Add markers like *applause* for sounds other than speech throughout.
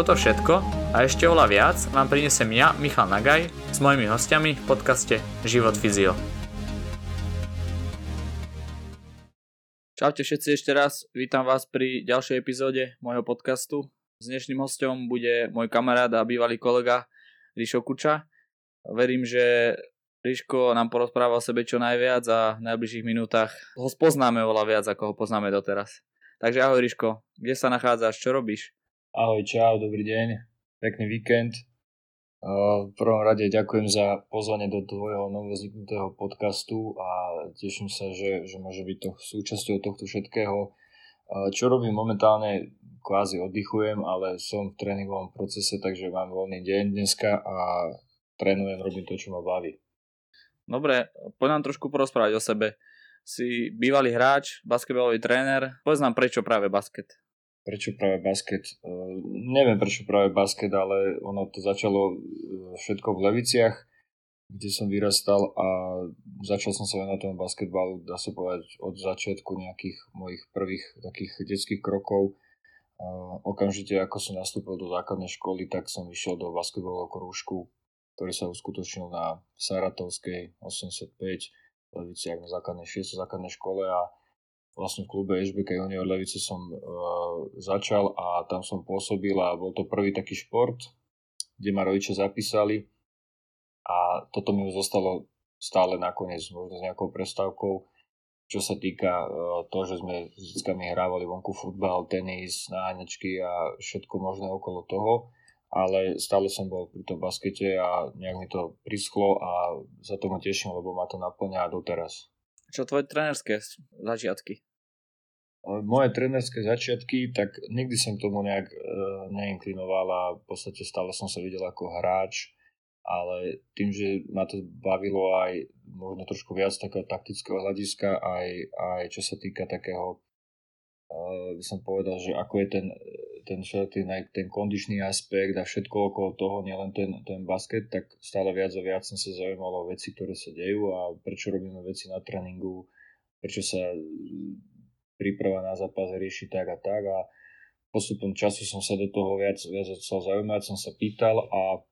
Toto všetko a ešte oľa viac vám prinesem ja, Michal Nagaj, s mojimi hostiami v podcaste Život Fyzio. Čaute všetci ešte raz, vítam vás pri ďalšej epizóde môjho podcastu. S dnešným hostom bude môj kamarát a bývalý kolega Ríšo Kuča. Verím, že Ríško nám porozpráva o sebe čo najviac a v najbližších minútach ho spoznáme oveľa viac, ako ho poznáme doteraz. Takže ahoj Ríško, kde sa nachádzaš, čo robíš? Ahoj, čau, dobrý deň, pekný víkend. V prvom rade ďakujem za pozvanie do tvojho novozniknutého podcastu a teším sa, že, že môže byť to súčasťou tohto všetkého. Čo robím momentálne, kvázi oddychujem, ale som v tréningovom procese, takže mám voľný deň dneska a trénujem, robím to, čo ma baví. Dobre, poď nám trošku porozprávať o sebe. Si bývalý hráč, basketbalový tréner. Povedz nám prečo práve basket. Prečo práve basket? Uh, neviem prečo práve basket, ale ono to začalo e, všetko v Leviciach, kde som vyrastal a začal som sa venovať tomu basketbalu, dá sa povedať, od začiatku nejakých mojich prvých takých detských krokov. Uh, okamžite ako som nastúpil do základnej školy, tak som išiel do basketbalového krúžku, ktorý sa uskutočnil na Saratovskej 85 v Leviciach na základnej 6. základnej škole a vlastne v klube HBK Junior Levice som uh, začal a tam som pôsobil a bol to prvý taký šport, kde ma rodičia zapísali a toto mi zostalo stále nakoniec, možno s nejakou prestávkou, čo sa týka uh, toho, že sme s deckami hrávali vonku futbal, tenis, náhňačky a všetko možné okolo toho, ale stále som bol pri tom baskete a nejak mi to prischlo a za to ma teším, lebo ma to naplňa doteraz. Čo tvoje trénerské začiatky? Moje trénerské začiatky, tak nikdy som tomu nejak e, neinklinoval a v podstate stále som sa videl ako hráč, ale tým, že ma to bavilo aj možno trošku viac takého taktického hľadiska, aj, aj čo sa týka takého, e, by som povedal, že ako je ten, ten, ten, ten kondičný aspekt a všetko okolo toho, nielen ten, ten basket, tak stále viac a viac som sa zaujímal o veci, ktoré sa dejú a prečo robíme veci na tréningu, prečo sa príprava na zápas rieši tak a tak a postupom času som sa do toho viac, viac začal zaujímať, som sa pýtal a,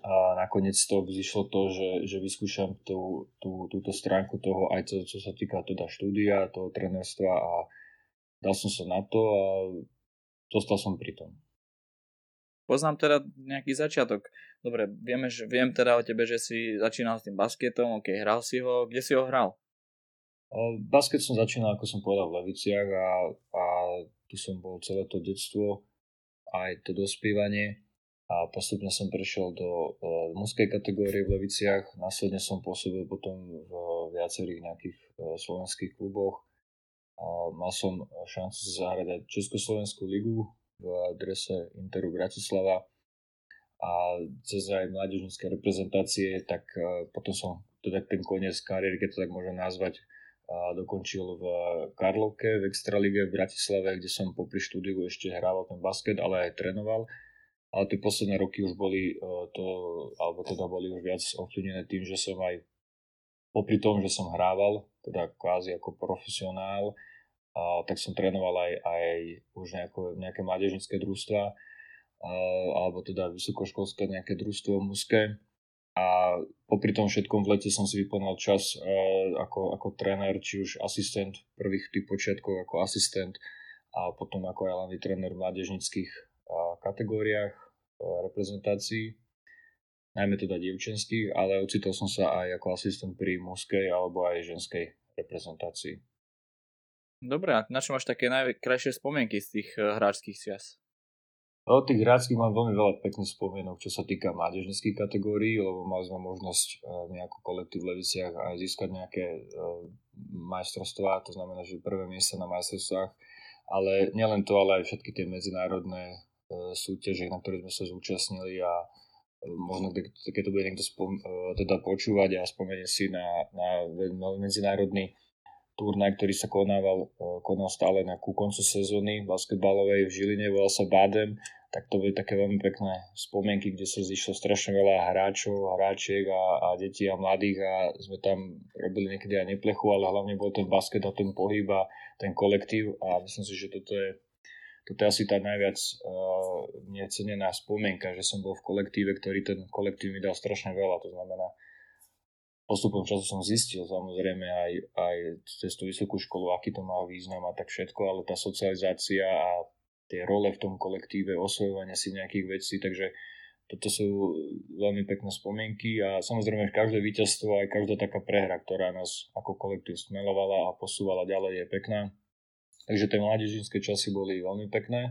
a nakoniec to vzýšlo to, že, že vyskúšam tú, tú, túto stránku toho aj to, čo sa týka teda štúdia, toho trenerstva a dal som sa na to a Zostal som pri tom. Poznám teda nejaký začiatok. Dobre, vieme, že, viem teda o tebe, že si začínal s tým basketom, ok, hral si ho. Kde si ho hral? Basket som začínal, ako som povedal, v Leviciach a, a tu som bol celé to detstvo, aj to dospievanie. A postupne som prešiel do uh, mužskej kategórie v Leviciach, následne som pôsobil potom v viacerých nejakých uh, slovenských kluboch. A mal som šancu zahrať aj Československú ligu v drese Interu Bratislava. A cez aj mládežnícke reprezentácie, tak e, potom som teda ten koniec kariéry, keď to tak môžem nazvať, dokončil v Karlovke v Extralige v Bratislave, kde som popri štúdiu ešte hrával ten basket, ale aj trénoval. Ale tie posledné roky už boli e, to, alebo teda boli už viac ovplyvnené tým, že som aj popri tom, že som hrával, teda kvázi ako profesionál, a, tak som trénoval aj, aj už nejako, nejaké mládežnické družstva, a, alebo teda vysokoškolské nejaké družstvo mužské. A popri tom všetkom v lete som si vyplnil čas a, ako, ako tréner, či už asistent prvých tých počiatkov ako asistent a potom ako aj tréner v mládežnických kategóriách reprezentácií najmä teda dievčenských, ale ocitol som sa aj ako asistent pri mužskej alebo aj ženskej reprezentácii. Dobre, a na čo máš také najkrajšie spomienky z tých hráčských čias? O tých hráčských mám veľmi veľa pekných spomienok, čo sa týka mládežnických kategórií, lebo mali sme možnosť uh, nejakú kolektív v Leviciach aj získať nejaké uh, majstrovstvá, to znamená, že prvé miesta na majstrovstvách, ale nielen to, ale aj všetky tie medzinárodné súťažiach, na ktorých sme sa zúčastnili a možno keď to bude niekto spom- teda počúvať a spomenie si na, na medzinárodný turnaj, ktorý sa konával, konal stále na ku koncu sezóny basketbalovej v Žiline, volal sa Bádem, tak to boli také veľmi pekné spomienky, kde sa zišlo strašne veľa hráčov, hráčiek a, a detí a mladých a sme tam robili niekedy aj neplechu, ale hlavne bol ten basket a ten pohyb a ten kolektív a myslím si, že toto je, toto je asi tá najviac uh, necenená spomienka, že som bol v kolektíve, ktorý ten kolektív mi dal strašne veľa, to znamená postupom času som zistil samozrejme aj, aj cez tú vysokú školu, aký to má význam a tak všetko, ale tá socializácia a tie role v tom kolektíve, osvojovania si nejakých vecí, takže toto sú veľmi pekné spomienky a samozrejme každé víťazstvo, aj každá taká prehra, ktorá nás ako kolektív smelovala a posúvala ďalej je pekná. Takže tie mládežnícke časy boli veľmi pekné,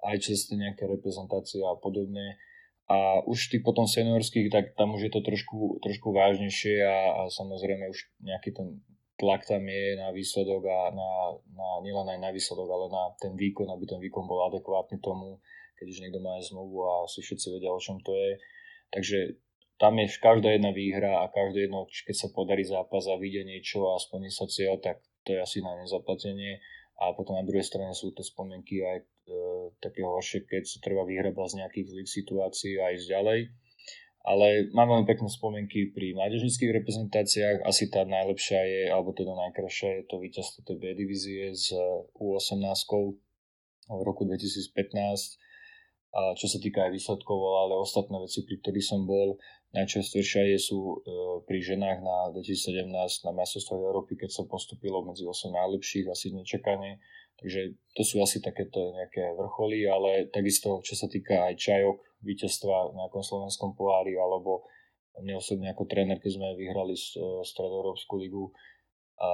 aj cez nejaké reprezentácie a podobne. A už tých potom seniorských, tak tam už je to trošku, trošku vážnejšie a, a samozrejme už nejaký ten tlak tam je na výsledok a na, na, nielen aj na výsledok, ale na ten výkon, aby ten výkon bol adekvátny tomu, keď už niekto má aj zmluvu a si všetci vedia, o čom to je. Takže tam je každá jedna výhra a každé jedno, keď sa podarí zápas a vidie niečo a splní sa cieľ, tak to je asi na nezaplatenie. A potom na druhej strane sú tie spomienky aj e, takého keď sa treba vyhrabať z nejakých zlých situácií a ísť ďalej ale mám veľmi pekné spomienky pri mládežnických reprezentáciách. Asi tá najlepšia je, alebo teda najkrajšia je to víťazstvo tej B divízie z U18 v roku 2015. A čo sa týka aj výsledkov, ale ostatné veci, pri ktorých som bol, najčastejšie je sú e, pri ženách na 2017 na majstrovstvách Európy, keď sa postupilo medzi 8 najlepších, asi nečakane. Takže to sú asi takéto nejaké vrcholy, ale takisto, čo sa týka aj čajok, víťazstva v nejakom slovenskom pohári alebo mne osobne ako tréner, keď sme vyhrali e, Stredoeurópsku ligu. A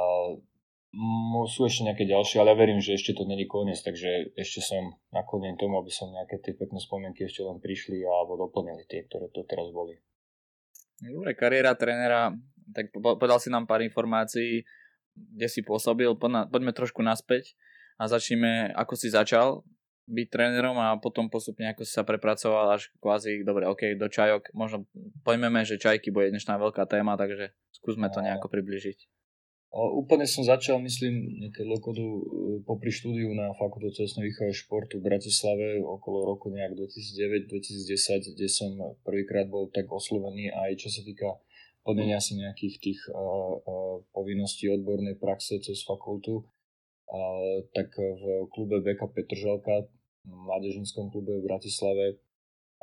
sú ešte nejaké ďalšie, ale ja verím, že ešte to není koniec, takže ešte som naklonený tomu, aby som nejaké tie pekné spomienky ešte len prišli alebo doplnili tie, ktoré to teraz boli. Dobre, kariéra trénera, tak podal si nám pár informácií, kde si pôsobil, poďme trošku naspäť a začneme, ako si začal byť trénerom a potom postupne ako si sa prepracoval až kvázi, dobre, ok, do čajok, možno pojmeme, že čajky bude dnešná veľká téma, takže skúsme to nejako približiť. O, úplne som začal, myslím, nejaké lokodu e, popri štúdiu na Fakultu celostnej výchovy športu v Bratislave okolo roku nejak 2009-2010, kde som prvýkrát bol tak oslovený aj čo sa týka plnenia si nejakých tých uh, uh, povinností odbornej praxe cez fakultu tak v klube BK Petržalka, v mládežinskom klube v Bratislave,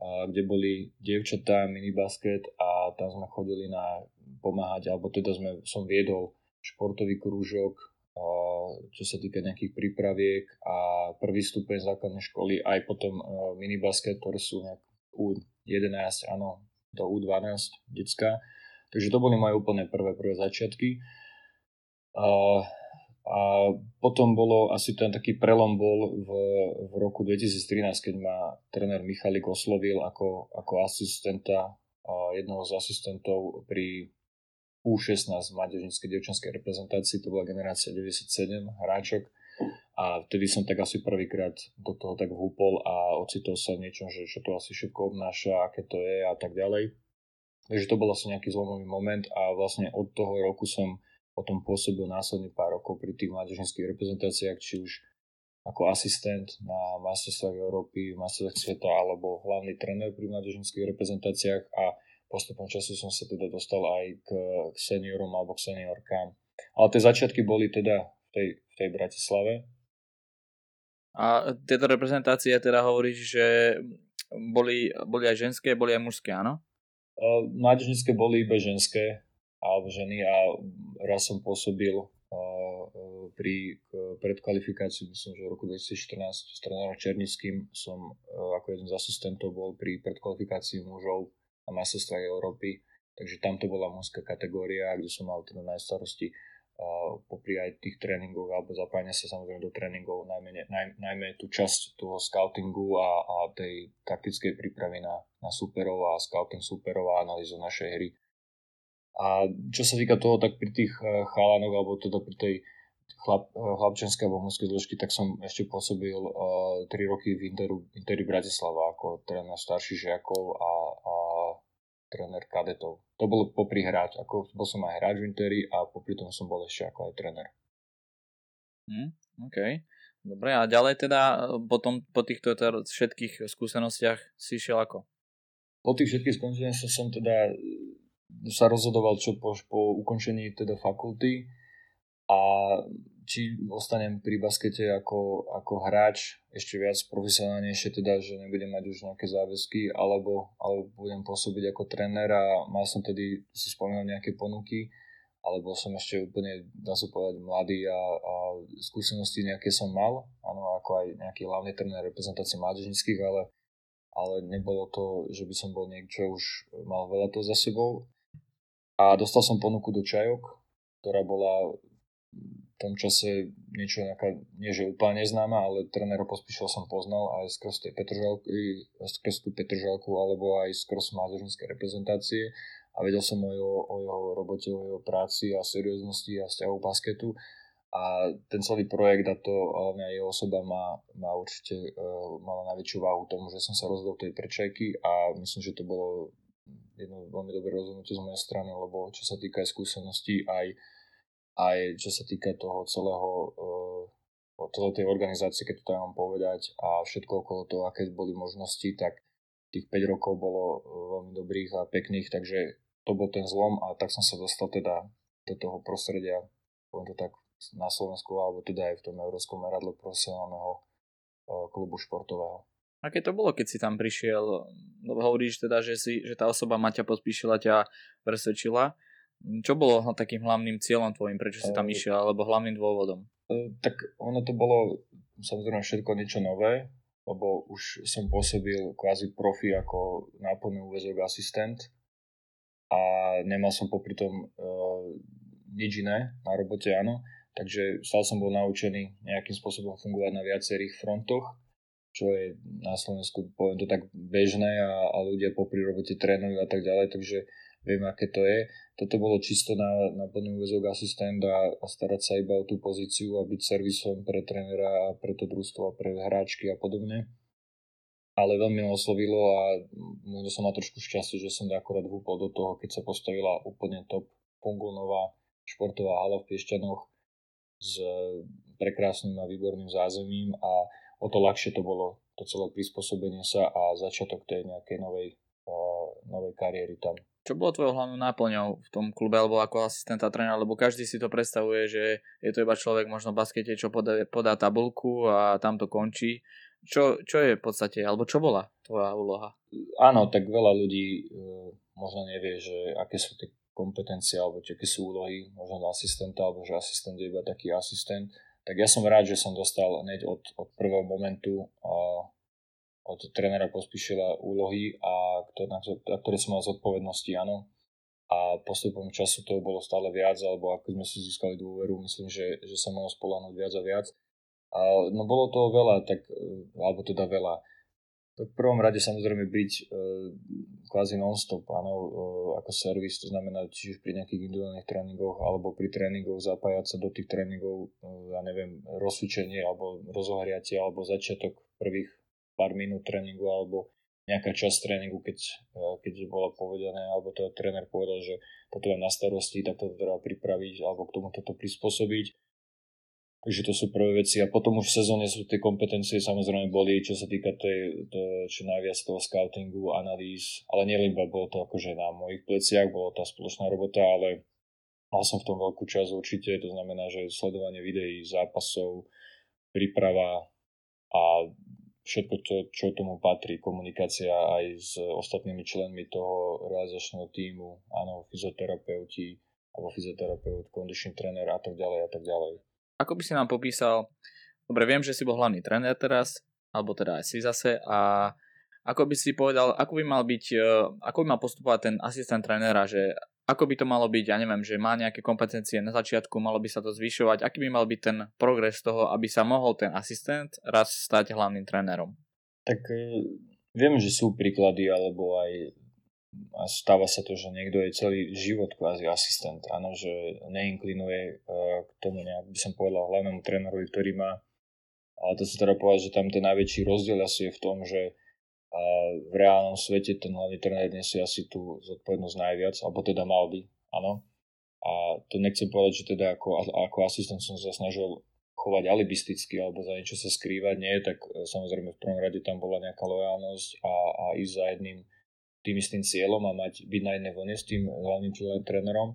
kde boli dievčatá, minibasket a tam sme chodili na pomáhať, alebo teda sme, som viedol športový krúžok, čo sa týka nejakých prípraviek a prvý stupeň základnej školy, aj potom minibasket, ktoré sú nejak U11, áno, do U12 detská. Takže to boli moje úplne prvé, prvé začiatky. A potom bolo asi ten taký prelom bol v, v roku 2013, keď ma tréner Michalik oslovil ako, ako asistenta, a jednoho z asistentov pri U16 mládežníckej devčanskej reprezentácii, to bola generácia 97 hráčok a vtedy som tak asi prvýkrát do toho tak vhúpol a ocitol sa v niečom, že čo to asi všetko obnáša, aké to je a tak ďalej. Takže to bol asi nejaký zlomový moment a vlastne od toho roku som potom pôsobil následne pár rokov pri tých mládežnických reprezentáciách, či už ako asistent na majstrovstvách Európy, majstrovstvách sveta alebo hlavný tréner pri mládežnických reprezentáciách a postupom času som sa teda dostal aj k, k seniorom alebo k seniorkám. Ale tie začiatky boli teda v tej, v tej Bratislave. A tieto reprezentácie teda hovoríš, že boli, boli aj ženské, boli aj mužské, áno? Mládežnické boli iba ženské, alebo ženy a raz som pôsobil pri predkvalifikácii, myslím, že v roku 2014 s trénerom Černickým som ako jeden z asistentov bol pri predkvalifikácii mužov na majstrovstvách Európy, takže tam to bola mužská kategória, kde som mal teda na starosti popri aj tých tréningov alebo zapájania sa samozrejme do tréningov, najmä, naj, najmä tú časť toho scoutingu a, a tej taktickej prípravy na, na superov a scouting superov a analýzu našej hry a čo sa týka toho, tak pri tých eh, chalanoch, alebo teda pri tej chlap, chlapčenské alebo mužské zložky, tak som ešte pôsobil uh, 3 roky v Interu, Interi Bratislava ako tréner starších žiakov a, a tréner kadetov. To bolo popri hráč, ako bol som aj hráč v Interi a popri tom som bol ešte ako aj tréner. Hmm, OK. Dobre, a ďalej teda potom po týchto teda všetkých skúsenostiach si šiel ako? Po tých všetkých skúsenostiach som teda sa rozhodoval, čo po, po ukončení teda fakulty a či ostanem pri baskete ako, ako hráč ešte viac profesionálnejšie, teda, že nebudem mať už nejaké záväzky, alebo, alebo budem pôsobiť ako tréner a mal som tedy, si spomínal nejaké ponuky, alebo som ešte úplne, dá sa povedať, mladý a, a skúsenosti nejaké som mal, áno, ako aj nejaký hlavný tréner reprezentácie mládežnických, ale, ale nebolo to, že by som bol niekto, čo už mal veľa toho za sebou. A dostal som ponuku do Čajok, ktorá bola v tom čase niečo nejaká, nie že úplne neznáma, ale trénera pospíšil som poznal aj skrz tej Petržalky, skrz tú Petržalku alebo aj skrz mládežníckej reprezentácie. A vedel som o jeho, o jeho robote, o jeho práci a serióznosti a vzťahu basketu. A ten celý projekt a to hlavne aj jeho osoba má, má určite uh, mala najväčšiu váhu tomu, že som sa rozhodol tej prečajky a myslím, že to bolo jedno veľmi dobré rozhodnutie z mojej strany, lebo čo sa týka aj skúseností, aj aj čo sa týka toho celého uh, celej tej organizácie, keď to tam mám povedať a všetko okolo toho, aké boli možnosti, tak tých 5 rokov bolo uh, veľmi dobrých a pekných, takže to bol ten zlom a tak som sa dostal teda do toho prostredia, poviem to tak na Slovensku alebo teda aj v tom európskom meradle profesionálneho uh, klubu športového. Aké to bolo, keď si tam prišiel? No, hovoríš teda, že, si, že tá osoba Maťa pospíšila ťa presvedčila. Čo bolo takým hlavným cieľom tvojim, prečo si tam išiel, alebo hlavným dôvodom? Tak ono to bolo samozrejme všetko niečo nové, lebo už som pôsobil kvázi profi ako náplný úvezok asistent a nemal som popri tom uh, nič iné na robote, áno. Takže stále som bol naučený nejakým spôsobom fungovať na viacerých frontoch, čo je na Slovensku, poviem to tak, bežné a, a ľudia popri robote trénujú a tak ďalej, takže viem, aké to je. Toto bolo čisto na, na plný úvezok asistent a, starať sa iba o tú pozíciu a byť servisom pre trénera a pre to družstvo a pre hráčky a podobne. Ale veľmi ma oslovilo a možno som mal trošku šťastie, že som akorát vúpol do toho, keď sa postavila úplne top Pungulnová športová hala v Piešťanoch s prekrásnym a výborným zázemím a o to ľahšie to bolo to celé prispôsobenie sa a začiatok tej nejakej novej, uh, novej kariéry tam. Čo bolo tvojou hlavnou náplňou v tom klube alebo ako asistenta trénera, lebo každý si to predstavuje, že je to iba človek možno v baskete, čo podá, podá tabulku a tam to končí. Čo, čo je v podstate, alebo čo bola tvoja úloha? Áno, tak veľa ľudí e, možno nevie, že aké sú tie kompetencie alebo aké sú úlohy možno asistenta, alebo že asistent je iba taký asistent. Tak ja som rád, že som dostal hneď od, od prvého momentu a od trénera pospíšila úlohy, a ktoré, na, ktoré som mal zodpovednosti, áno. A postupom času toho bolo stále viac, alebo ako sme si získali dôveru, myslím, že, že sa mohol spolahnuť viac a viac. A, no bolo toho veľa, tak, e, alebo teda veľa. Tak v prvom rade samozrejme byť e, kvázi non-stop, áno, e, ako servis, to znamená, či už pri nejakých individuálnych tréningoch alebo pri tréningoch zapájať sa do tých tréningov, e, ja neviem, rozcvičenie alebo rozohriatie alebo začiatok prvých pár minút tréningu alebo nejaká časť tréningu, keď, eh, keď bolo povedané, alebo teda tréner povedal, že toto je na starosti, tak to treba pripraviť alebo k tomu toto prispôsobiť. Takže to sú prvé veci. A potom už v sezóne sú tie kompetencie samozrejme boli, čo sa týka tej, to, čo najviac toho scoutingu, analýz, ale nielen iba bolo to akože na mojich pleciach, bolo tá spoločná robota, ale mal som v tom veľkú časť určite, to znamená, že sledovanie videí, zápasov, príprava a všetko to, čo tomu patrí, komunikácia aj s ostatnými členmi toho realizačného týmu, áno, fyzioterapeuti, alebo fyzioterapeut, kondičný tréner a tak ďalej a tak ďalej. Ako by si nám popísal, dobre, viem, že si bol hlavný tréner teraz, alebo teda aj si zase, a ako by si povedal, ako by mal byť, e, ako by mal postupovať ten asistent trénera, že ako by to malo byť, ja neviem, že má nejaké kompetencie na začiatku, malo by sa to zvyšovať, aký by mal byť ten progres toho, aby sa mohol ten asistent raz stať hlavným trénerom? Tak e, viem, že sú príklady, alebo aj a stáva sa to, že niekto je celý život kvázi asistent, áno, že neinklinuje k tomu nejak, by som povedal, hlavnému trénerovi, ktorý má, ale to sa teda povedať, že tam ten najväčší rozdiel asi je v tom, že v reálnom svete ten hlavný tréner nesie asi tú zodpovednosť najviac, alebo teda mal by, áno. A to nechcem povedať, že teda ako, ako asistent som sa snažil chovať alibisticky alebo za niečo sa skrývať, nie, tak e, samozrejme v prvom rade tam bola nejaká lojálnosť a, a ísť za jedným tým istým cieľom a mať, byť na jednej vlne s tým hlavným trénerom.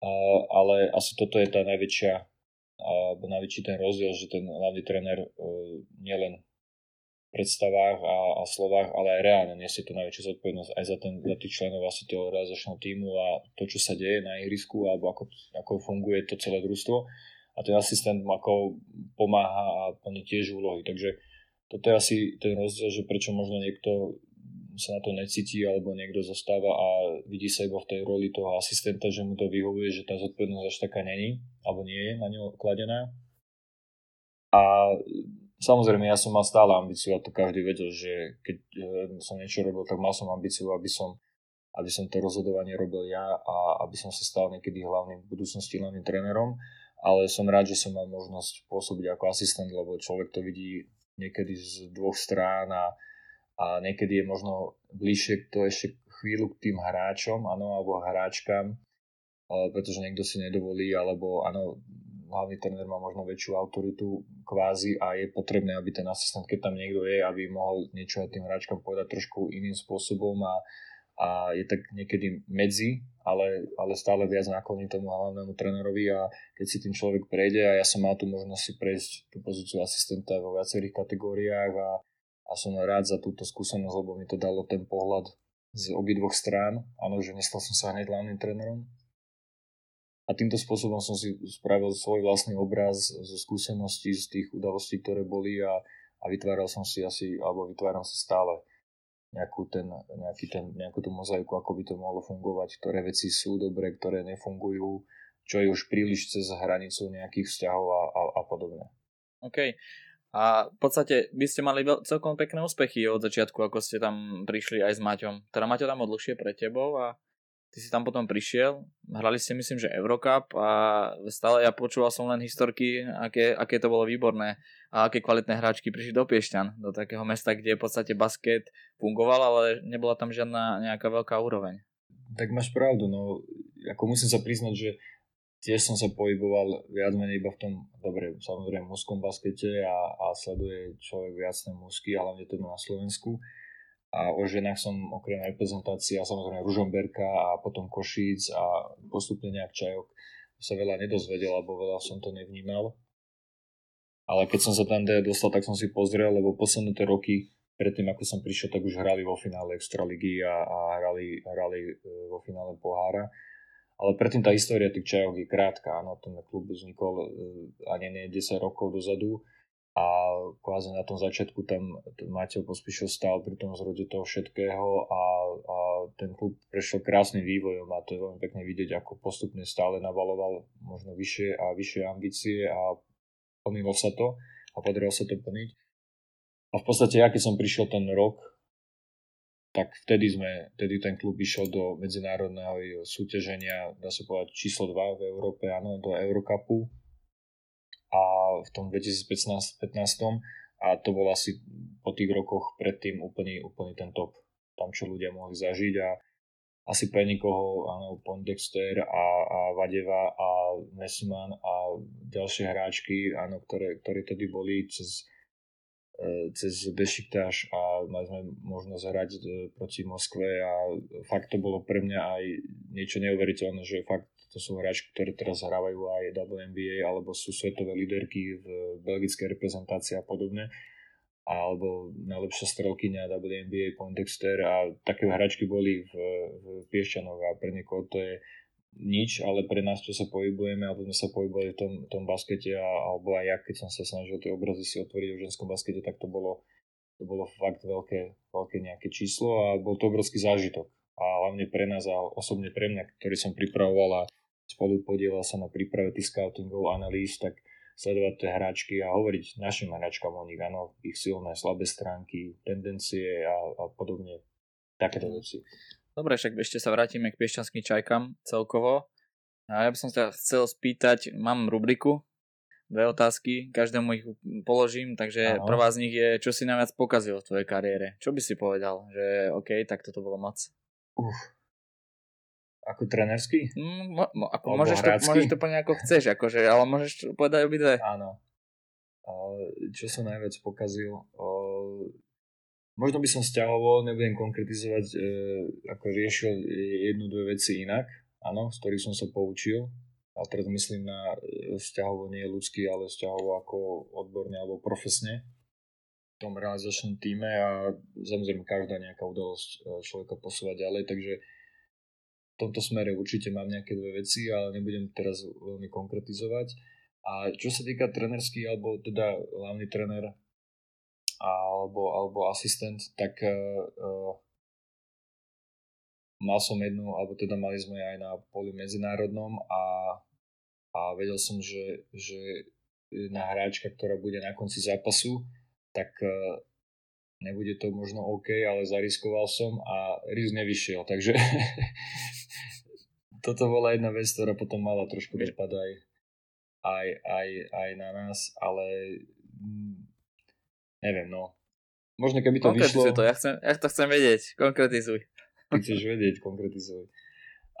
A, ale asi toto je tá najväčšia alebo najväčší ten rozdiel, že ten hlavný tréner e, nielen predstavách a, a slovách, ale aj reálne nesie to najväčšiu zodpovednosť aj za, ten, za tých členov asi toho realizačného týmu a to, čo sa deje na ihrisku alebo ako, ako funguje to celé družstvo a ten asistent ako pomáha a plní tiež úlohy. Takže toto je asi ten rozdiel, že prečo možno niekto sa na to necíti alebo niekto zostáva a vidí sa iba v tej roli toho asistenta, že mu to vyhovuje, že tá zodpovednosť až taká není alebo nie je na ňo kladená. A Samozrejme, ja som mal stále ambíciu a to každý vedel, že keď e, som niečo robil, tak mal som ambíciu, aby som, aby som to rozhodovanie robil ja a aby som sa stal niekedy hlavným v budúcnosti hlavným trénerom. Ale som rád, že som mal možnosť pôsobiť ako asistent, lebo človek to vidí niekedy z dvoch strán a, a niekedy je možno bližšie to ešte chvíľu k tým hráčom, áno, alebo hráčkam, pretože niekto si nedovolí, alebo áno, hlavný tréner má možno väčšiu autoritu kvázi a je potrebné, aby ten asistent, keď tam niekto je, aby mohol niečo aj tým hráčkom povedať trošku iným spôsobom a, a je tak niekedy medzi, ale, ale stále viac nakloní tomu hlavnému trénerovi a keď si tým človek prejde a ja som mal tu možnosť si prejsť tú pozíciu asistenta vo viacerých kategóriách a, a som rád za túto skúsenosť, lebo mi to dalo ten pohľad z obidvoch strán. Áno, že nestal som sa hneď hlavným trénerom, a týmto spôsobom som si spravil svoj vlastný obraz zo skúseností, z tých udalostí, ktoré boli a, a vytváral som si asi, alebo vytváram si stále nejakú, ten, nejaký ten, nejakú tú mozaiku, ako by to mohlo fungovať, ktoré veci sú dobré, ktoré nefungujú, čo je už príliš cez hranicu nejakých vzťahov a, a, a podobne. OK. A v podstate by ste mali celkom pekné úspechy od začiatku, ako ste tam prišli aj s Maťom. Teda Maťo tam dlhšie pre tebou a ty si tam potom prišiel, hrali ste myslím, že Eurocup a stále ja počúval som len historky, aké, aké to bolo výborné a aké kvalitné hráčky prišli do Piešťan, do takého mesta, kde v podstate basket fungoval, ale nebola tam žiadna nejaká veľká úroveň. Tak máš pravdu, no ako musím sa priznať, že tiež som sa pohyboval viac menej iba v tom, dobre, samozrejme mužskom baskete a, a sleduje človek viac ten mužský, hlavne teda na Slovensku a o ženách som okrem reprezentácie a samozrejme Ružomberka a potom Košíc a postupne nejak Čajok sa veľa nedozvedel, alebo veľa som to nevnímal. Ale keď som sa tam dostal, tak som si pozrel, lebo posledné tie roky predtým, ako som prišiel, tak už hrali vo finále Extraligy a, a hrali, hrali e, vo finále pohára. Ale predtým tá história tých čajok je krátka, áno, ten klub vznikol e, ani nie 10 rokov dozadu a kvázi na tom začiatku tam Mateo Pospíšil stál pri tom zrode toho všetkého a, a ten klub prešiel krásnym vývojom a to je veľmi pekne vidieť, ako postupne stále navaloval možno vyššie a vyššie ambície a plnilo sa to a podarilo sa to plniť. A v podstate ja keď som prišiel ten rok, tak vtedy sme, vtedy ten klub išiel do medzinárodného súťaženia, dá sa povedať číslo 2 v Európe, áno, do Eurocupu. A v tom 2015 a to bol asi po tých rokoch predtým úplný, úplný ten top, tam čo ľudia mohli zažiť. A asi pre nikoho, áno, Pondexter a, a Vadeva a Messman a ďalšie hráčky, áno, ktoré, ktoré tedy boli cez, cez Bešiktáš a mali sme možnosť hrať e, proti Moskve a fakt to bolo pre mňa aj niečo neuveriteľné, že fakt to sú hráčky, ktoré teraz hrávajú aj WNBA alebo sú svetové líderky v belgickej reprezentácii a podobne. Alebo najlepšia strelkyňa WNBA Poindexter a také hráčky boli v, v Piešťanoch a pre niekoho to je nič, ale pre nás, čo sa pohybujeme, alebo sme sa pohybovali v tom, tom baskete a, alebo aj ja, keď som sa snažil tie obrazy si otvoriť v ženskom baskete, tak to bolo, to bolo fakt veľké, veľké nejaké číslo a bol to obrovský zážitok. A hlavne pre nás a osobne pre mňa, ktorý som pripravoval a spolu podielal sa na príprave tých scoutingov, analýz, tak sledovať tie hráčky a hovoriť našim hráčkam o nich, áno, ich silné, slabé stránky, tendencie a, a podobne, takéto veci. Dobre, však ešte sa vrátime k piešťanským čajkám celkovo. A ja by som sa chcel spýtať, mám rubriku, dve otázky, každému ich položím, takže Aha. prvá z nich je, čo si najviac pokazil v tvojej kariére? Čo by si povedal? Že OK, tak toto bolo moc. Uf. Ako trenerský? Mm, mo, ako môžeš, to, môžeš to povedať ako chceš, akože, ale môžeš povedať obidve. Áno. Čo som najviac pokazil? Možno by som stiahoval, nebudem konkretizovať, e, ako riešil jednu, dve veci inak, áno, z ktorých som sa poučil. A teraz myslím na e, vzťahovo nie ľudský, ale vzťahovo ako odborne alebo profesne v tom realizačnom týme a samozrejme každá nejaká udalosť e, človeka posúva ďalej, takže v tomto smere určite mám nejaké dve veci, ale nebudem teraz veľmi konkretizovať. A čo sa týka trenerský, alebo teda hlavný trener alebo, alebo asistent, tak uh, mal som jednu, alebo teda mali sme aj na poli medzinárodnom a, a vedel som, že, že jedna hráčka, ktorá bude na konci zápasu, tak uh, nebude to možno OK, ale zariskoval som a risk nevyšiel, takže *laughs* toto bola jedna vec, ktorá potom mala trošku dopad aj, aj, aj, aj na nás, ale mm, neviem, no. Možno keby to vyšlo... to, ja, chcem, ja to chcem vedieť, konkretizuj. Ty chceš vedieť, konkretizuj.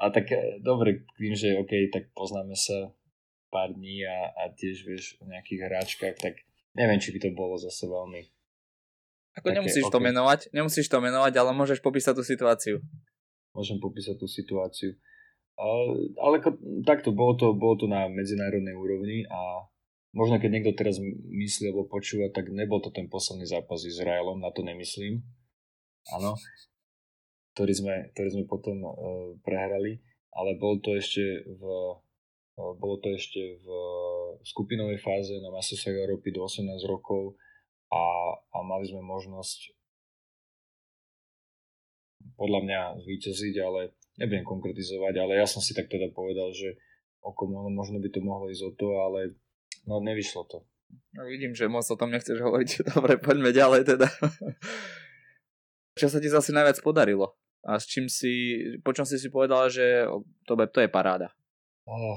A tak e, dobre, tým, že OK, tak poznáme sa pár dní a, a tiež vieš o nejakých hráčkach, tak neviem, či by to bolo zase veľmi... Ako také, nemusíš okay. to menovať, nemusíš to menovať, ale môžeš popísať tú situáciu. Môžem popísať tú situáciu. Ale, ale takto, bolo to, bolo to na medzinárodnej úrovni a Možno keď niekto teraz myslí alebo počúva, tak nebol to ten posledný zápas s Izraelom, na to nemyslím. Áno. Ktorý sme, ktorý sme potom uh, prehrali, ale bol to ešte v uh, bolo to ešte v skupinovej fáze na Masters Európy do 18 rokov a, a mali sme možnosť podľa mňa zvíťaziť, ale nebudem konkretizovať, ale ja som si tak teda povedal, že oko možno by to mohlo ísť o to, ale No nevyšlo to. No vidím, že moc o tom nechceš hovoriť. *laughs* Dobre, poďme ďalej teda. *laughs* Čo sa ti zase najviac podarilo? A s čím si, po čom si si povedal, že to, to je paráda? Oh,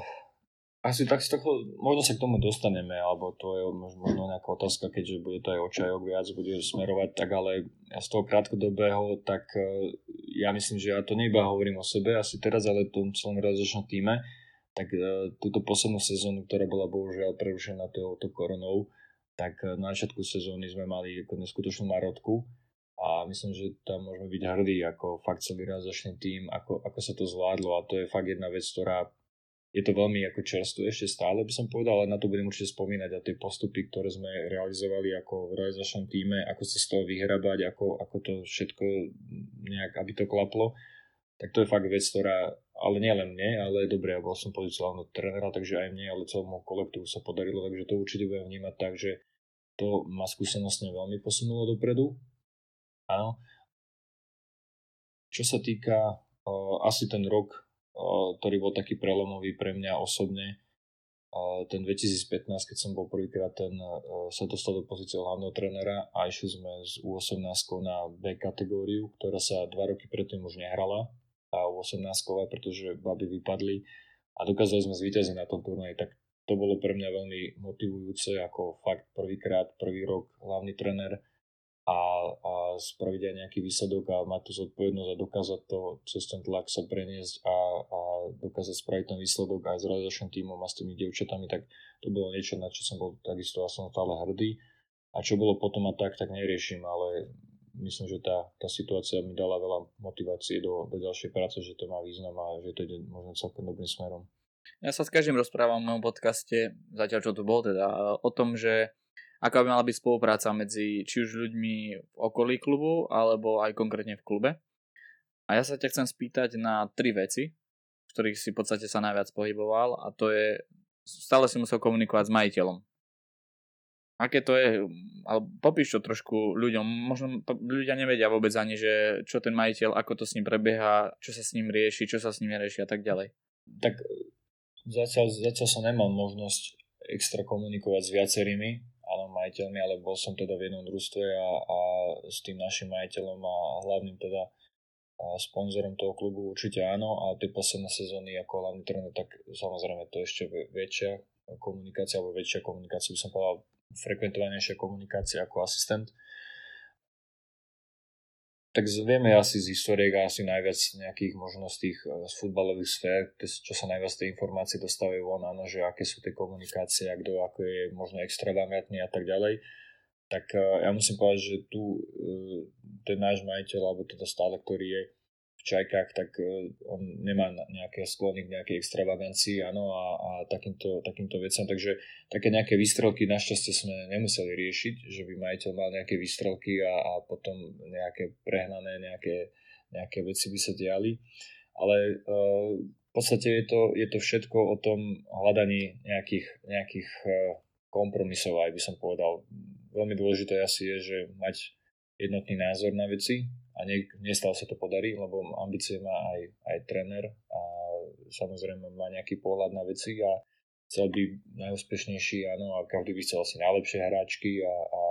asi tak toho, možno sa k tomu dostaneme, alebo to je možno nejaká otázka, keďže bude to aj očajok viac, bude smerovať tak, ale ja z toho krátkodobého, tak eh, ja myslím, že ja to neiba hovorím o sebe asi teraz, ale tom celom realizačnom týme, tak uh, túto poslednú sezónu, ktorá bola bohužiaľ prerušená touto koronou, tak uh, na začiatku sezóny sme mali ako neskutočnú marotku a myslím, že tam môžeme byť hrdí ako fakt celý realizačný tým, ako, ako sa to zvládlo a to je fakt jedna vec, ktorá je to veľmi ako čerstvo ešte stále by som povedal, ale na to budem určite spomínať a tie postupy, ktoré sme realizovali ako v realizačnom týme, ako sa z toho vyhrabať, ako, ako to všetko nejak, aby to klaplo tak to je fakt vec, ktorá, ale nie len mne, ale dobre, ja bol som pozicionálny trénera, takže aj mne, ale celému kolektívu sa podarilo, takže to určite budem vnímať tak, že to ma skúsenostne veľmi posunulo dopredu. Áno. Čo sa týka uh, asi ten rok, uh, ktorý bol taký prelomový pre mňa osobne, uh, ten 2015, keď som bol prvýkrát ten, sa dostal do pozície hlavného trénera a išli sme z U18 na B kategóriu, ktorá sa dva roky predtým už nehrala tá 18 pretože baby vypadli a dokázali sme zvíťaziť na tom turnaji, tak to bolo pre mňa veľmi motivujúce, ako fakt prvýkrát, prvý rok hlavný trener a, a spraviť aj nejaký výsledok a mať tú zodpovednosť a dokázať to cez ten tlak sa preniesť a, a dokázať spraviť ten výsledok aj s realizačným tímom a s tými dievčatami, tak to bolo niečo, na čo som bol takisto a som stále hrdý. A čo bolo potom a tak, tak neriešim, ale myslím, že tá, tá situácia mi dala veľa motivácie do, do ďalšej práce, že to má význam a že to ide možno celkom dobrým smerom. Ja sa s každým rozprávam v mojom podcaste, zatiaľ čo tu bol teda, o tom, že aká by mala byť spolupráca medzi či už ľuďmi v okolí klubu, alebo aj konkrétne v klube. A ja sa ťa chcem spýtať na tri veci, v ktorých si v podstate sa najviac pohyboval a to je, stále si musel komunikovať s majiteľom aké to je, ale popíš to trošku ľuďom, možno ľudia nevedia vôbec ani, že čo ten majiteľ, ako to s ním prebieha, čo sa s ním rieši, čo sa s ním nerieši a tak ďalej. Tak zatiaľ, zatiaľ som nemal možnosť extra komunikovať s viacerými, áno, majiteľmi, ale bol som teda v jednom družstve a, a s tým našim majiteľom a hlavným teda sponzorom toho klubu určite áno a tie posledné sezóny ako hlavný tréner, tak samozrejme to ešte väčšia komunikácia, alebo väčšia komunikácia, by som povedal frekventovanejšia komunikácia ako asistent. Tak vieme asi z historiek asi najviac nejakých možností eh, z futbalových sfér, čo sa najviac tej informácie dostávajú von, áno, že aké sú tie komunikácie, a kto ako je možno extravagantný a tak ďalej. Tak eh, ja musím povedať, že tu eh, ten náš majiteľ, alebo teda stále, ktorý je Čajkách, tak e, on nemá nejaké sklony k nejakej extravagancii a, a takýmto, takýmto veciam. Takže také nejaké výstrelky našťastie sme nemuseli riešiť, že by majiteľ mal nejaké výstrelky a, a potom nejaké prehnané nejaké, nejaké veci by sa diali. Ale uh, v podstate je to, je to všetko o tom hľadaní nejakých, nejakých uh, kompromisov, aj by som povedal. Veľmi dôležité asi je, že mať jednotný názor na veci, a nie, nestále sa to podarí, lebo ambície má aj, aj tréner a samozrejme má nejaký pohľad na veci a chcel by najúspešnejší, áno, a každý by chcel asi najlepšie hráčky a, a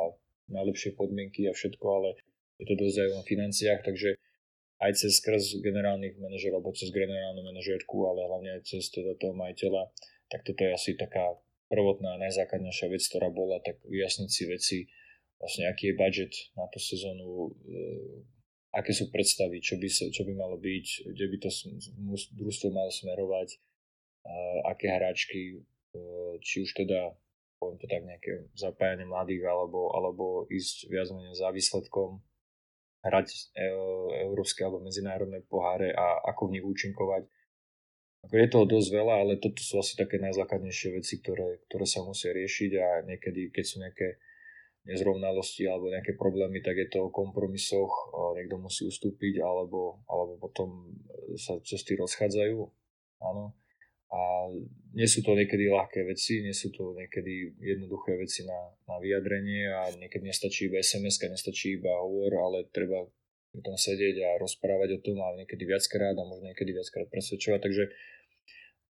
najlepšie podmienky a všetko, ale je to dosť aj o financiách, takže aj cez skrz generálnych manažerov, alebo cez generálnu manažérku, ale hlavne aj cez teda toho majiteľa, tak toto je asi taká prvotná, najzákladnejšia vec, ktorá bola, tak vyjasniť si veci, vlastne aký je budget na tú sezónu, aké sú predstavy, čo by, sa, čo by malo byť, kde by to družstvo malo smerovať, aké hráčky, e, či už teda poviem to tak nejaké zapájanie mladých alebo, alebo ísť viac menej za výsledkom, hrať e, európske alebo medzinárodné poháre a ako v nich účinkovať. Je toho dosť veľa, ale toto sú asi také najzákladnejšie veci, ktoré, ktoré sa musia riešiť a niekedy, keď sú nejaké nezrovnalosti alebo nejaké problémy, tak je to o kompromisoch, niekto musí ustúpiť alebo, alebo potom sa cesty rozchádzajú. Áno. A nie sú to niekedy ľahké veci, nie sú to niekedy jednoduché veci na, na vyjadrenie a niekedy nestačí iba SMS, nestačí iba hovor, ale treba tam sedieť a rozprávať o tom a niekedy viackrát a možno niekedy viackrát presvedčovať. Takže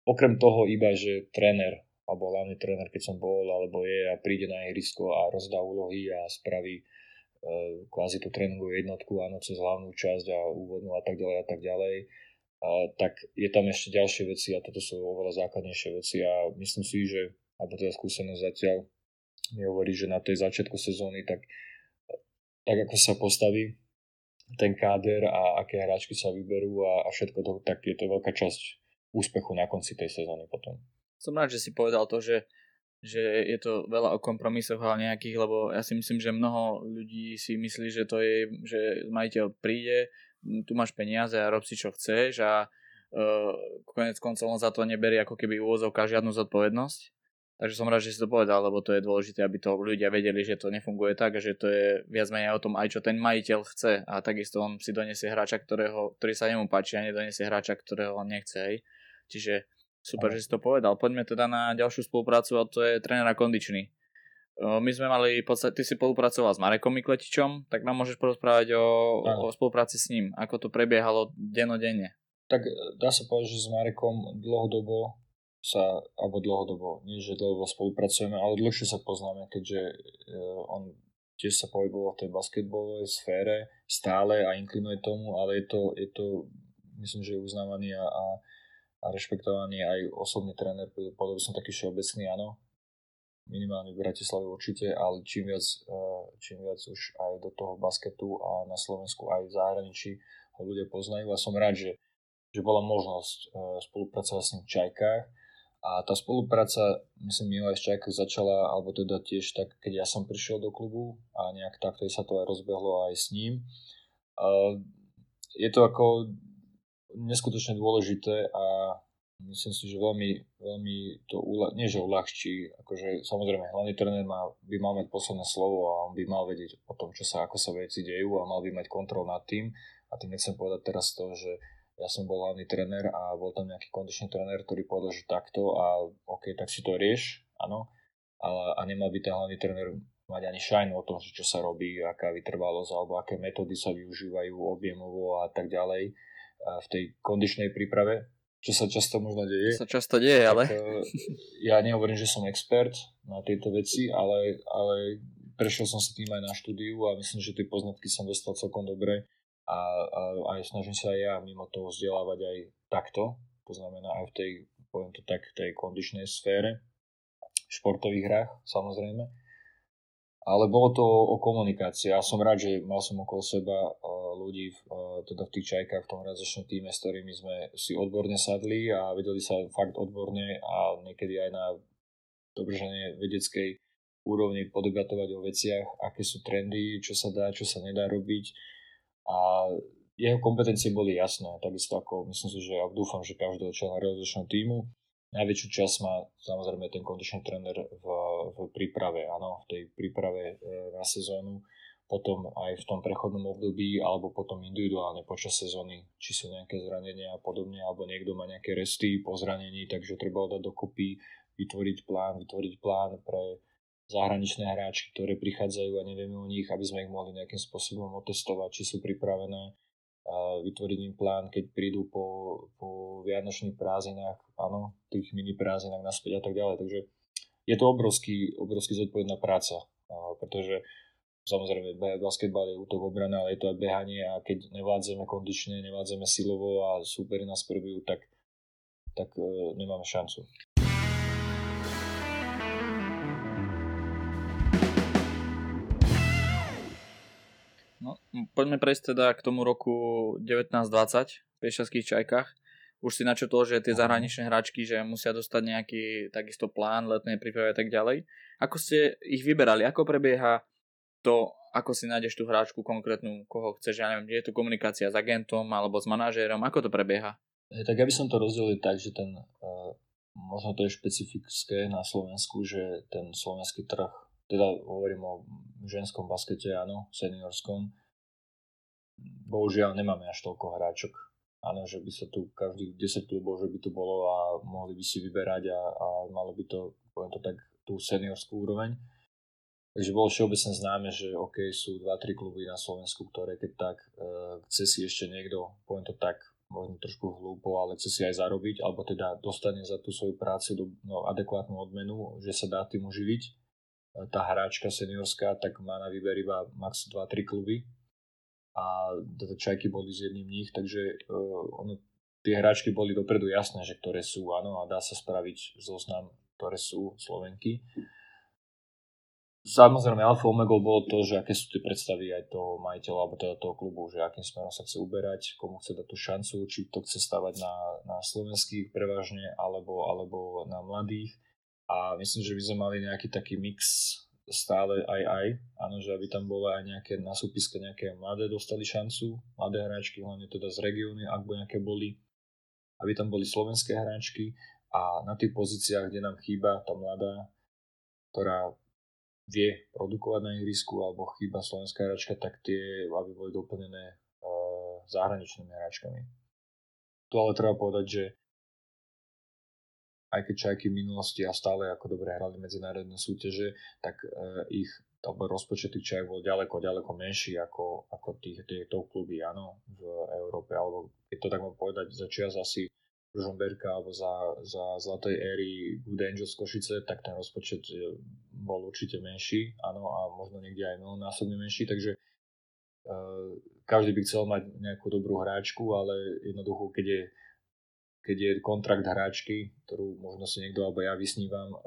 okrem toho iba, že tréner alebo hlavný tréner, keď som bol, alebo je a príde na ihrisko a rozdá úlohy a spraví e, kvázi tú tréningovú jednotku, áno, cez hlavnú časť a úvodnú a tak ďalej a tak ďalej, a, tak je tam ešte ďalšie veci a toto sú oveľa základnejšie veci a myslím si, že, alebo teda skúsenosť zatiaľ mi hovorí, že na tej začiatku sezóny, tak, tak ako sa postaví ten káder a aké hráčky sa vyberú a, a všetko to, tak je to veľká časť úspechu na konci tej sezóny potom som rád, že si povedal to, že, že je to veľa o kompromisoch a nejakých, lebo ja si myslím, že mnoho ľudí si myslí, že to je, že majiteľ príde, tu máš peniaze a rob si čo chceš a uh, konec koncov on za to neberie ako keby úvozovka žiadnu zodpovednosť. Takže som rád, že si to povedal, lebo to je dôležité, aby to ľudia vedeli, že to nefunguje tak, že to je viac menej o tom aj čo ten majiteľ chce a takisto on si donesie hráča, ktorého, ktorý sa nemu páči a nedonesie hráča, ktorého on nechce. Hej. Čiže Super, že si to povedal. Poďme teda na ďalšiu spoluprácu a to je trénera kondičný. My sme mali, podstate, ty si spolupracoval s Marekom Mikletičom, tak nám môžeš porozprávať o, o spolupráci s ním, ako to prebiehalo denodenne. Tak e, dá sa povedať, že s Marekom dlhodobo sa, alebo dlhodobo, nie že dlhodobo spolupracujeme, ale dlhšie sa poznáme, keďže e, on tiež sa pohyboval v tej basketbalovej sfére stále a inklinuje tomu, ale je to, je to myslím, že je uznávaný a, a a rešpektovaný aj osobný tréner, povedal by som taký všeobecný, áno, minimálne v Bratislave určite, ale čím viac, eh, čím viac už aj do toho basketu a na Slovensku aj v zahraničí ho ľudia poznajú. A som rád, že, že bola možnosť eh, spolupracovať s ním v Čajkách. A tá spolupráca, myslím, milé v Čajkách začala, alebo teda tiež tak, keď ja som prišiel do klubu a nejak takto sa to aj rozbehlo aj s ním. Je to ako neskutočne dôležité a myslím si, že veľmi, veľmi to uľa- nie že uľahčí, akože samozrejme hlavný tréner má, by mal mať posledné slovo a on by mal vedieť o tom, čo sa, ako sa veci dejú a mal by mať kontrol nad tým. A tým nechcem povedať teraz to, že ja som bol hlavný tréner a bol tam nejaký kondičný tréner, ktorý povedal, že takto a OK, tak si to rieš, áno, a, a nemal by ten hlavný tréner mať ani šajnu o tom, že čo sa robí, aká vytrvalosť alebo aké metódy sa využívajú objemovo a tak ďalej v tej kondičnej príprave, čo sa často možno deje. Sa často deje, ale... Tak, e, ja nehovorím, že som expert na tieto veci, ale, ale prešiel som si tým aj na štúdiu a myslím, že tie poznatky som dostal celkom dobre a, a aj snažím sa aj ja mimo toho vzdelávať aj takto, to znamená aj v tej, poviem to tak, tej kondičnej sfére, športových hrách samozrejme. Ale bolo to o komunikácii. Ja som rád, že mal som okolo seba ľudí teda v tých čajkách, v tom realizačnom týme, s ktorými sme si odborne sadli a vedeli sa fakt odborne a niekedy aj na dobrženie vedeckej úrovni podebatovať o veciach, aké sú trendy, čo sa dá, čo sa nedá robiť. A jeho kompetencie boli jasné, takisto ako myslím si, že ja dúfam, že každého člena realizačného týmu najväčšiu časť má samozrejme ten kondičný tréner v, v príprave, áno, v tej príprave e, na sezónu, potom aj v tom prechodnom období, alebo potom individuálne počas sezóny, či sú nejaké zranenia a podobne, alebo niekto má nejaké resty po zranení, takže treba ho dať dokopy, vytvoriť plán, vytvoriť plán pre zahraničné hráčky, ktoré prichádzajú a nevieme o nich, aby sme ich mohli nejakým spôsobom otestovať, či sú pripravené vytvoriť im plán, keď prídu po, po vianočných prázdninách, áno, tých mini prázdninách naspäť a tak ďalej. Takže je to obrovský, obrovský zodpovedná práca, pretože samozrejme basketbal je útok obrana, ale je to aj behanie a keď nevládzeme kondične, nevládzeme silovo a súperi nás prebijú, tak, tak e, nemáme šancu. No, poďme prejsť teda k tomu roku 1920 v Piešťanských čajkách. Už si načetol, že tie zahraničné hráčky, že musia dostať nejaký takisto plán letnej prípravy a tak ďalej. Ako ste ich vyberali? Ako prebieha to, ako si nájdeš tú hráčku konkrétnu, koho chceš, ja neviem, je to komunikácia s agentom alebo s manažérom, ako to prebieha? E, tak ja by som to rozdelil tak, že ten, uh, možno to je špecifické na Slovensku, že ten slovenský trh teda hovorím o ženskom baskete, áno, seniorskom, bohužiaľ nemáme až toľko hráčok. Áno, že by sa tu každých 10 klubov, že by tu bolo a mohli by si vyberať a, a malo by to, poviem to tak, tú seniorskú úroveň. Takže bolo všeobecne známe, že OK, sú 2-3 kluby na Slovensku, ktoré keď tak e, chce si ešte niekto, poviem to tak, možno trošku hlúpo, ale chce si aj zarobiť, alebo teda dostane za tú svoju prácu do, no, adekvátnu odmenu, že sa dá tým uživiť, tá hráčka seniorská, tak má na výber iba max 2-3 kluby a teda čajky boli z jedným nich, takže uh, ono, tie hráčky boli dopredu jasné, že ktoré sú, áno, a dá sa spraviť zoznam, ktoré sú Slovenky. Samozrejme, alfa omega bolo to, že aké sú tie predstavy aj toho majiteľa alebo teda toho klubu, že akým smerom sa chce uberať, komu chce dať tú šancu, či to chce stavať na, na slovenských prevažne alebo, alebo na mladých a myslím, že by sme mali nejaký taký mix stále aj aj, áno, že aby tam bolo aj nejaké na súpiske nejaké mladé dostali šancu, mladé hráčky, hlavne teda z regióny, ak by nejaké boli, aby tam boli slovenské hráčky a na tých pozíciách, kde nám chýba tá mladá, ktorá vie produkovať na ihrisku alebo chýba slovenská hráčka, tak tie, aby boli doplnené uh, zahraničnými hráčkami. Tu ale treba povedať, že aj keď Čajky v minulosti a stále ako dobre hrali medzinárodné súťaže, tak uh, ich rozpočet tých čajok bol ďaleko, ďaleko menší ako, ako tých, tých kluby, áno, v Európe, alebo keď to tak mám povedať, za čias asi Ružomberka alebo za, za zlatej éry Good Angels Košice, tak ten rozpočet e, bol určite menší, áno, a možno niekde aj násobne menší, takže uh, každý by chcel mať nejakú dobrú hráčku, ale jednoducho, keď je keď je kontrakt hráčky, ktorú možno si niekto alebo ja vysnívam, e,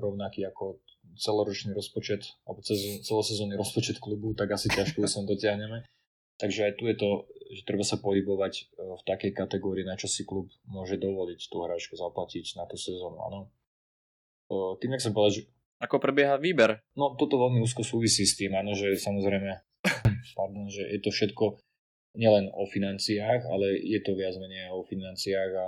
rovnaký ako celoročný rozpočet alebo celosezónny rozpočet klubu, tak asi ťažko sa dotiahneme. Takže aj tu je to, že treba sa pohybovať e, v takej kategórii, na čo si klub môže dovoliť tú hráčku zaplatiť na tú sezónu, áno. E, tým, jak som povedal, že... Ako prebieha výber? No, toto veľmi úzko súvisí s tým, áno, že samozrejme, *laughs* pardon, že je to všetko nielen o financiách, ale je to viac menej o financiách a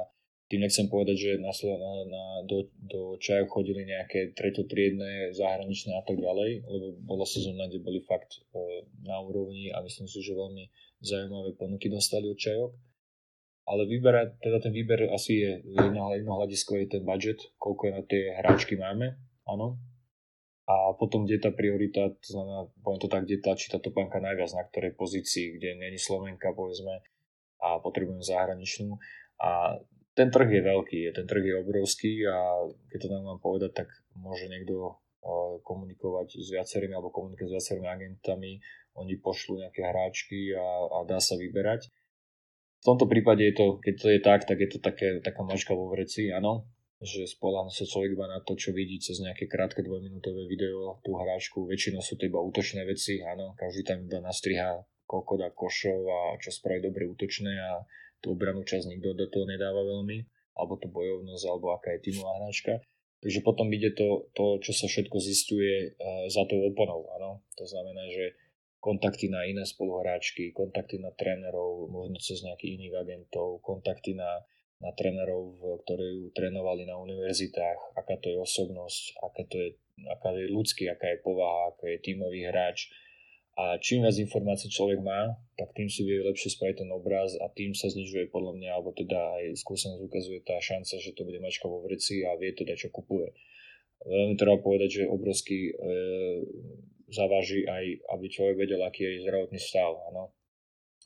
tým nechcem povedať, že na, na, na, do, do čajov chodili nejaké tretotriedné, zahraničné a tak ďalej, lebo bola sezóna, kde boli fakt e, na úrovni a myslím si, že veľmi zaujímavé ponuky dostali od čajok. Ale výber, teda ten výber asi je jedno, jedno hľadisko je ten budget, koľko na tie hráčky máme, áno. A potom, kde tá priorita, to znamená, poviem to tak, kde tlačí tá topánka najviac, na ktorej pozícii, kde není Slovenka, povedzme, a potrebujem zahraničnú. A ten trh je veľký, ten trh je obrovský a keď to tak mám povedať, tak môže niekto komunikovať s viacerými alebo komunikovať s viacerými agentami oni pošlú nejaké hráčky a, a dá sa vyberať. V tomto prípade je to, keď to je tak, tak je to také, taká mačka vo vreci, áno, že spoláhne sa človek iba na to, čo vidí cez nejaké krátke dvojminútové video, tú hráčku, väčšinou sú to iba útočné veci, áno, každý tam iba nastriha koľko dá košov a čo spraví dobre útočné a tú obranú časť nikto do toho nedáva veľmi, alebo tú bojovnosť, alebo aká je tímová hráčka. Takže potom ide to, to čo sa všetko zistuje uh, za tou oponou, áno. To znamená, že kontakty na iné spoluhráčky, kontakty na trénerov, možno cez nejakých iných agentov, kontakty na, na trénerov, ktorí ju trénovali na univerzitách, aká to je osobnosť, aká to je, aká je ľudský, aká je povaha, aká je tímový hráč, a čím viac informácií človek má, tak tým si vie lepšie spraviť ten obraz a tým sa znižuje podľa mňa, alebo teda aj skúsenosť ukazuje tá šanca, že to bude mačka vo vreci a vie teda čo kupuje. Veľmi treba povedať, že obrovský e, zaváži aj, aby človek vedel, aký je zdravotný stav. Ano.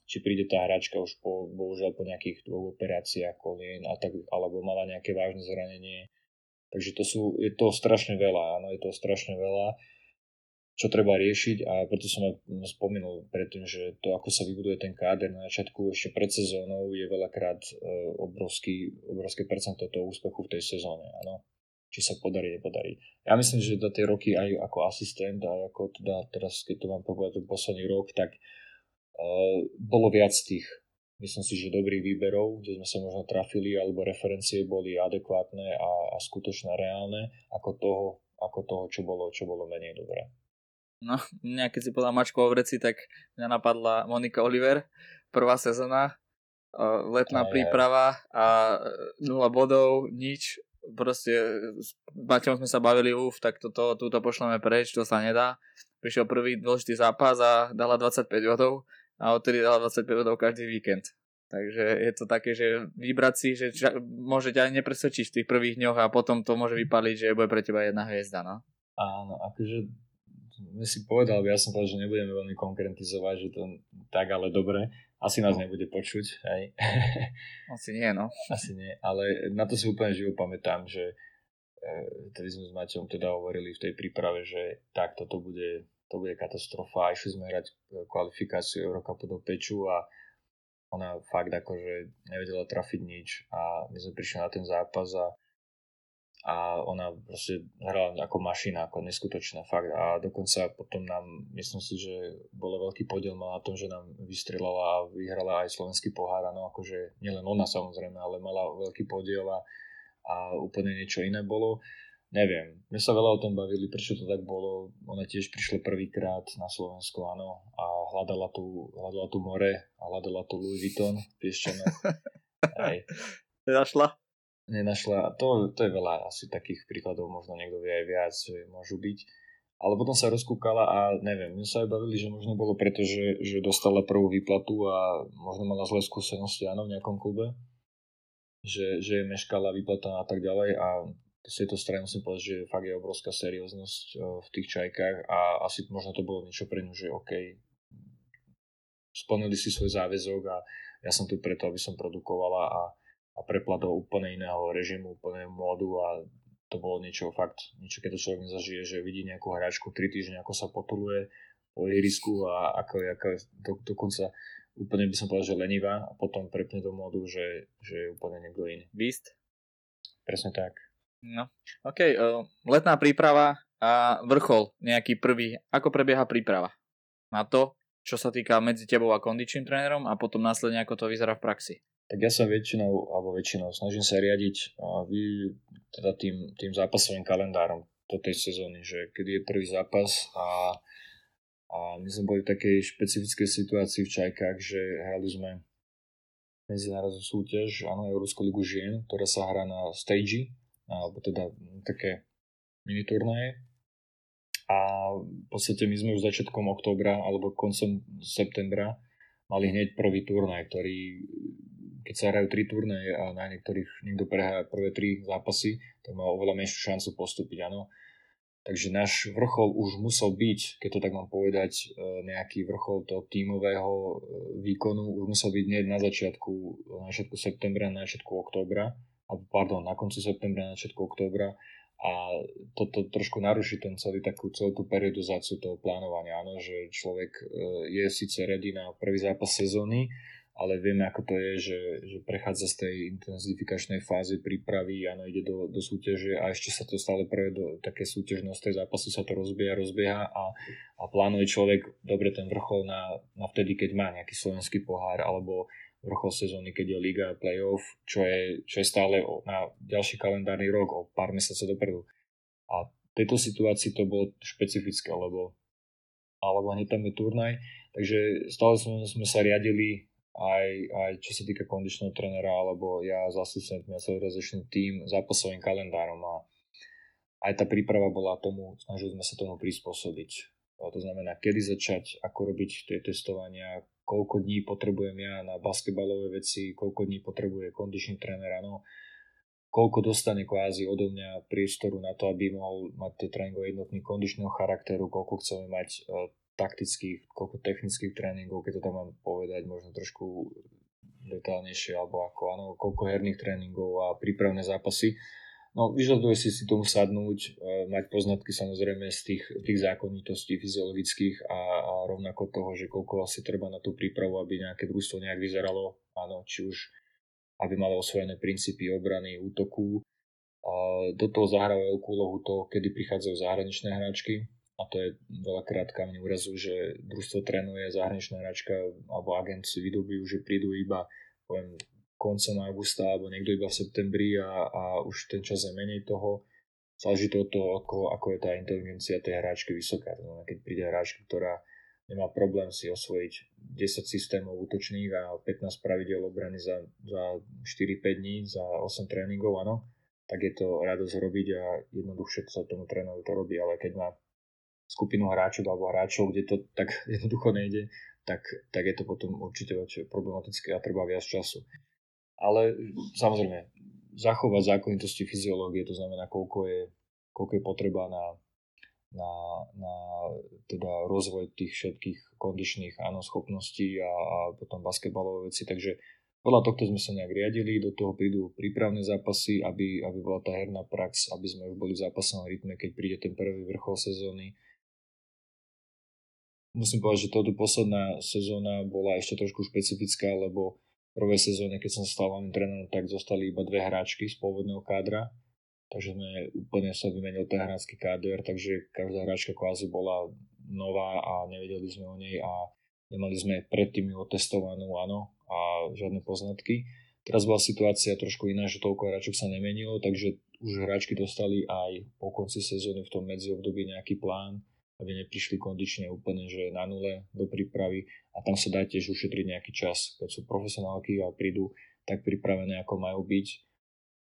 Či príde tá hráčka už po, bohužiaľ po nejakých dvoch operáciách kolien a tak, alebo mala nejaké vážne zranenie. Takže to sú, je to strašne veľa, áno, je to strašne veľa čo treba riešiť a preto som aj spomenul predtým, že to, ako sa vybuduje ten káder na začiatku ešte pred sezónou je veľakrát e, obrovský, obrovské percento toho úspechu v tej sezóne, áno. Či sa podarí, nepodarí. Ja myslím, že za tie roky aj ako asistent a ako teda teraz, keď to mám povedať posledný rok, tak uh, bolo viac tých myslím si, že dobrých výberov, kde sme sa možno trafili, alebo referencie boli adekvátne a, a skutočne reálne, ako toho, ako toho čo, bolo, čo bolo menej dobré. No, *laughs* mňa keď si povedal mačku o vreci, tak mňa napadla Monika Oliver, prvá sezóna, letná aj, príprava a nula bodov, nič. Proste s Maťom sme sa bavili, uf, tak toto, túto pošleme preč, to sa nedá. Prišiel prvý dôležitý zápas a dala 25 bodov a odtedy dala 25 bodov každý víkend. Takže je to také, že vybrať si, že môže ťa aj nepresvedčiť v tých prvých dňoch a potom to môže vypaliť, že bude pre teba jedna hviezda, no. Áno, akože si povedal, ja som povedal, že nebudeme veľmi konkretizovať, že to tak, ale dobre. Asi nás nebude počuť, hej. *laughs* Asi nie, no. *laughs* Asi nie, ale na to si úplne živo pamätám, že e, tedy sme s Maťom teda hovorili v tej príprave, že tak toto bude, to bude katastrofa. Išli sme hrať kvalifikáciu Eurocupu do Peču a ona fakt akože nevedela trafiť nič a my sme prišli na ten zápas a a ona proste hrala ako mašina, ako neskutočná fakt a dokonca potom nám, myslím si, že bol veľký podiel na tom, že nám vystrelala a vyhrala aj slovenský pohár, no akože nielen ona samozrejme, ale mala veľký podiel a, a úplne niečo iné bolo. Neviem, my sa veľa o tom bavili, prečo to tak bolo. Ona tiež prišla prvýkrát na Slovensko, áno, a hľadala tu, hľadala tu more a hľadala tu Louis Vuitton, piešťano. Aj. *laughs* Našla? Nenašla. To, to je veľa asi takých príkladov, možno niekto vie aj viac, môžu byť. Ale potom sa rozkúkala a neviem, my sa aj bavili, že možno bolo preto, že, že dostala prvú výplatu a možno mala zlé skúsenosti, áno, v nejakom klube. Že, že je meškala výplata a tak ďalej a z tejto strany musím povedať, že fakt je obrovská serióznosť eh, v tých čajkách a asi možno to bolo niečo pre ňu, že OK, splnili si svoj záväzok a ja som tu preto, aby som produkovala a a prepla do úplne iného režimu, úplne módu a to bolo niečo fakt, niečo keď to človek nezažije, že vidí nejakú hráčku 3 týždne, ako sa potuluje po ihrisku a ako ako do, dokonca úplne by som povedal, že lenivá a potom prepne do módu, že, že je úplne niekto iný. Beast? Presne tak. No, OK, uh, letná príprava a vrchol, nejaký prvý. Ako prebieha príprava na to, čo sa týka medzi tebou a kondičným trénerom a potom následne ako to vyzerá v praxi? Tak ja sa väčšinou, alebo väčšinou snažím sa riadiť vy, teda tým, tým zápasovým kalendárom do tej sezóny, že kedy je prvý zápas a, a my sme boli v takej špecifickej situácii v Čajkách, že hrali sme medzinárodnú súťaž, áno, Európsku ligu žien, ktorá sa hrá na stage, alebo teda také mini turnaje. A v podstate my sme už začiatkom októbra alebo koncom septembra mali hneď prvý turnaj, ktorý keď sa hrajú tri turnaje a na niektorých niekto prehrá prvé tri zápasy, tak má oveľa menšiu šancu postúpiť, áno. Takže náš vrchol už musel byť, keď to tak mám povedať, e, nejaký vrchol toho tímového e, výkonu už musel byť nie na začiatku, na začiatku septembra, na začiatku októbra, alebo pardon, na konci septembra, na začiatku októbra a toto trošku naruší ten celý takú celú tú periodizáciu toho plánovania, áno, že človek e, je síce ready na prvý zápas sezóny, ale vieme, ako to je, že, že prechádza z tej intenzifikačnej fázy prípravy, áno, ide do, do súťaže a ešte sa to stále prvé do také súťažnosti, tej zápasy sa to rozbieha, rozbieha a, a plánuje človek dobre ten vrchol na, na vtedy, keď má nejaký slovenský pohár alebo vrchol sezóny, keď je liga a playoff, čo je, čo je stále na ďalší kalendárny rok, o pár mesiacov dopredu. A v tejto situácii to bolo špecifické, lebo alebo hneď tam je turnaj, takže stále sme, sme sa riadili aj, aj čo sa týka kondičného trenera, alebo ja s asistentmi a celý tým zápasovým kalendárom a aj tá príprava bola tomu, snažili sme sa tomu prispôsobiť. A to znamená, kedy začať, ako robiť tie testovania, koľko dní potrebujem ja na basketbalové veci, koľko dní potrebuje kondičný tréner, no, koľko dostane kvázi odo mňa priestoru na to, aby mohol mať tie tréningové jednotný kondičného charakteru, koľko chceme mať uh, taktických, koľko technických tréningov, keď to tam mám povedať, možno trošku detálnejšie, alebo ako áno, koľko herných tréningov a prípravné zápasy. No, vyžaduje si si tomu sadnúť, e, mať poznatky samozrejme z tých, tých zákonitostí fyziologických a, a rovnako toho, že koľko asi treba na tú prípravu, aby nejaké družstvo nejak vyzeralo, áno, či už aby malo osvojené princípy obrany, útoku. A do toho zahráva veľkú úlohu to, kedy prichádzajú zahraničné hráčky, a to je veľakrát kameň úrazu, že družstvo trénuje zahraničná hračka alebo agent si vydobujú, že prídu iba poviem, koncom augusta alebo niekto iba v septembri a, a už ten čas je menej toho. Záleží to od toho, ako, ako je tá inteligencia tej hráčky vysoká. No, keď príde hráčka, ktorá nemá problém si osvojiť 10 systémov útočných a 15 pravidel obrany za, za 4-5 dní, za 8 tréningov, áno, tak je to radosť robiť a jednoduchšie sa tomu trénovi to robí, ale keď má skupinu hráčov alebo hráčov, kde to tak *laughs* jednoducho nejde, tak, tak je to potom určite problematické a treba viac času. Ale samozrejme, zachovať zákonitosti fyziológie, to znamená, koľko je, koľko je potreba na, na, na teda rozvoj tých všetkých kondičných áno, schopností a, a potom basketbalové veci. Takže podľa tohto sme sa nejak riadili, do toho prídu prípravné zápasy, aby, aby bola tá herná prax, aby sme už boli v zápasnom rytme, keď príde ten prvý vrchol sezóny musím povedať, že toto posledná sezóna bola ešte trošku špecifická, lebo v prvej sezóne, keď som stal hlavným trénerom, tak zostali iba dve hráčky z pôvodného kádra, takže sme úplne sa vymenil ten hráčsky káder, takže každá hráčka kvázi bola nová a nevedeli sme o nej a nemali sme predtým ju otestovanú, áno, a žiadne poznatky. Teraz bola situácia trošku iná, že toľko hráčok sa nemenilo, takže už hráčky dostali aj po konci sezóny v tom medziobdobí nejaký plán, aby neprišli kondične úplne že na nule do prípravy a tam sa dá tiež ušetriť nejaký čas. Keď sú profesionálky a prídu tak pripravené, ako majú byť,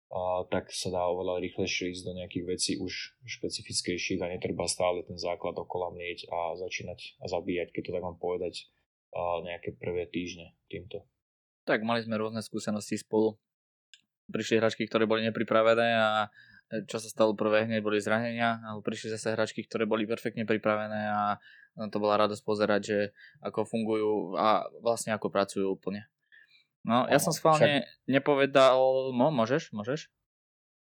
a tak sa dá oveľa rýchlejšie ísť do nejakých vecí už špecifickejších a netreba stále ten základ okolo mlieť a začínať a zabíjať, keď to tak mám povedať, a nejaké prvé týždne týmto. Tak mali sme rôzne skúsenosti spolu. Prišli hračky, ktoré boli nepripravené a čo sa stalo prvé, hneď boli zranenia, ale prišli zase hračky, ktoré boli perfektne pripravené a to bola radosť pozerať, že ako fungujú a vlastne ako pracujú úplne. No, ja som schválne však... nepovedal, no, môžeš, môžeš?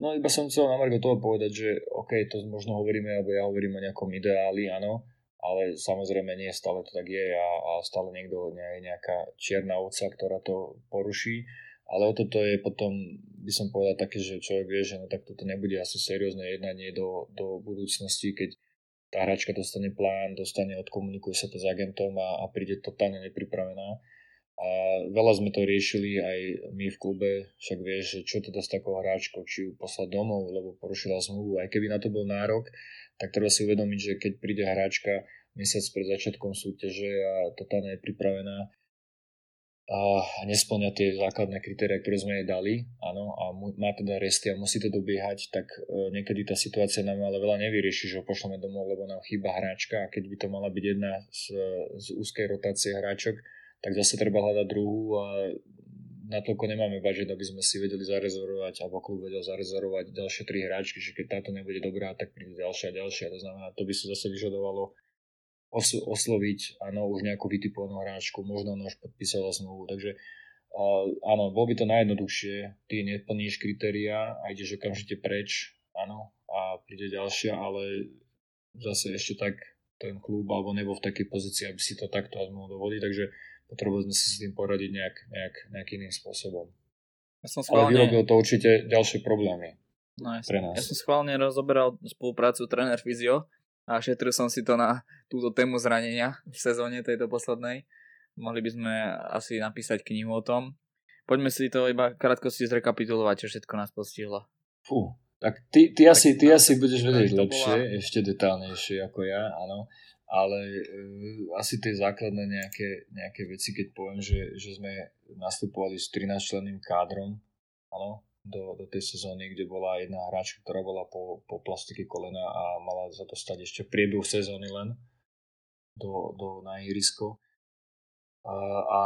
No, iba som chcel na Margo toho povedať, že OK, to možno hovoríme, alebo ja hovorím o nejakom ideáli, áno, ale samozrejme nie stále to tak je a, a stále niekto, nie je nejaká čierna ovca, ktorá to poruší ale o toto je potom, by som povedal také, že človek vie, že no tak toto nebude asi seriózne jednanie do, do budúcnosti, keď tá hračka dostane plán, dostane, odkomunikuje sa to s agentom a, a príde totálne nepripravená. A veľa sme to riešili aj my v klube, však vieš, že čo teda s takou hráčkou, či ju poslať domov, lebo porušila zmluvu. Aj keby na to bol nárok, tak treba si uvedomiť, že keď príde hráčka mesiac pred začiatkom súťaže a totálne je pripravená, a nesplňa tie základné kritéria, ktoré sme jej dali, áno, a má teda resty a musí to dobiehať, tak e, niekedy tá situácia nám ale veľa nevyrieši, že ho pošleme domov, lebo nám chýba hráčka a keď by to mala byť jedna z, z úzkej rotácie hráčok, tak zase treba hľadať druhú a natoľko nemáme budget, aby sme si vedeli zarezervovať, alebo klub vedel zarezervovať ďalšie tri hráčky, že keď táto nebude dobrá, tak príde ďalšia a ďalšia. To znamená, to by si zase vyžadovalo os- osloviť áno, už nejakú vytipovanú hráčku, možno ona už podpísala zmluvu, takže uh, áno, bolo by to najjednoduchšie, ty neplníš kritéria a ideš okamžite preč áno, a príde ďalšia, ale zase ešte tak ten klub alebo nebol v takej pozícii, aby si to takto mohol dovoliť, takže potrebovali sme si s tým poradiť nejak, nejak, nejak iným spôsobom. Ja som schválne... Ale vyrobil to určite ďalšie problémy no, pre nás. Ja som schválne rozoberal spoluprácu tréner Fyzio a šetril som si to na túto tému zranenia v sezóne tejto poslednej. Mohli by sme asi napísať knihu o tom. Poďme si to iba krátko si zrekapitulovať, čo všetko nás postihlo. Fú, tak ty, ty, tak, asi, ty asi budeš vedieť lepšie, bola... ešte detálnejšie ako ja, áno ale uh, asi tie základné nejaké, nejaké veci, keď poviem, že, že sme nastupovali s 13 členným kádrom áno, do, do tej sezóny, kde bola jedna hráčka, ktorá bola po, po plastike kolena a mala za to stať ešte priebehu sezóny len do, do, na ihrisko. A, a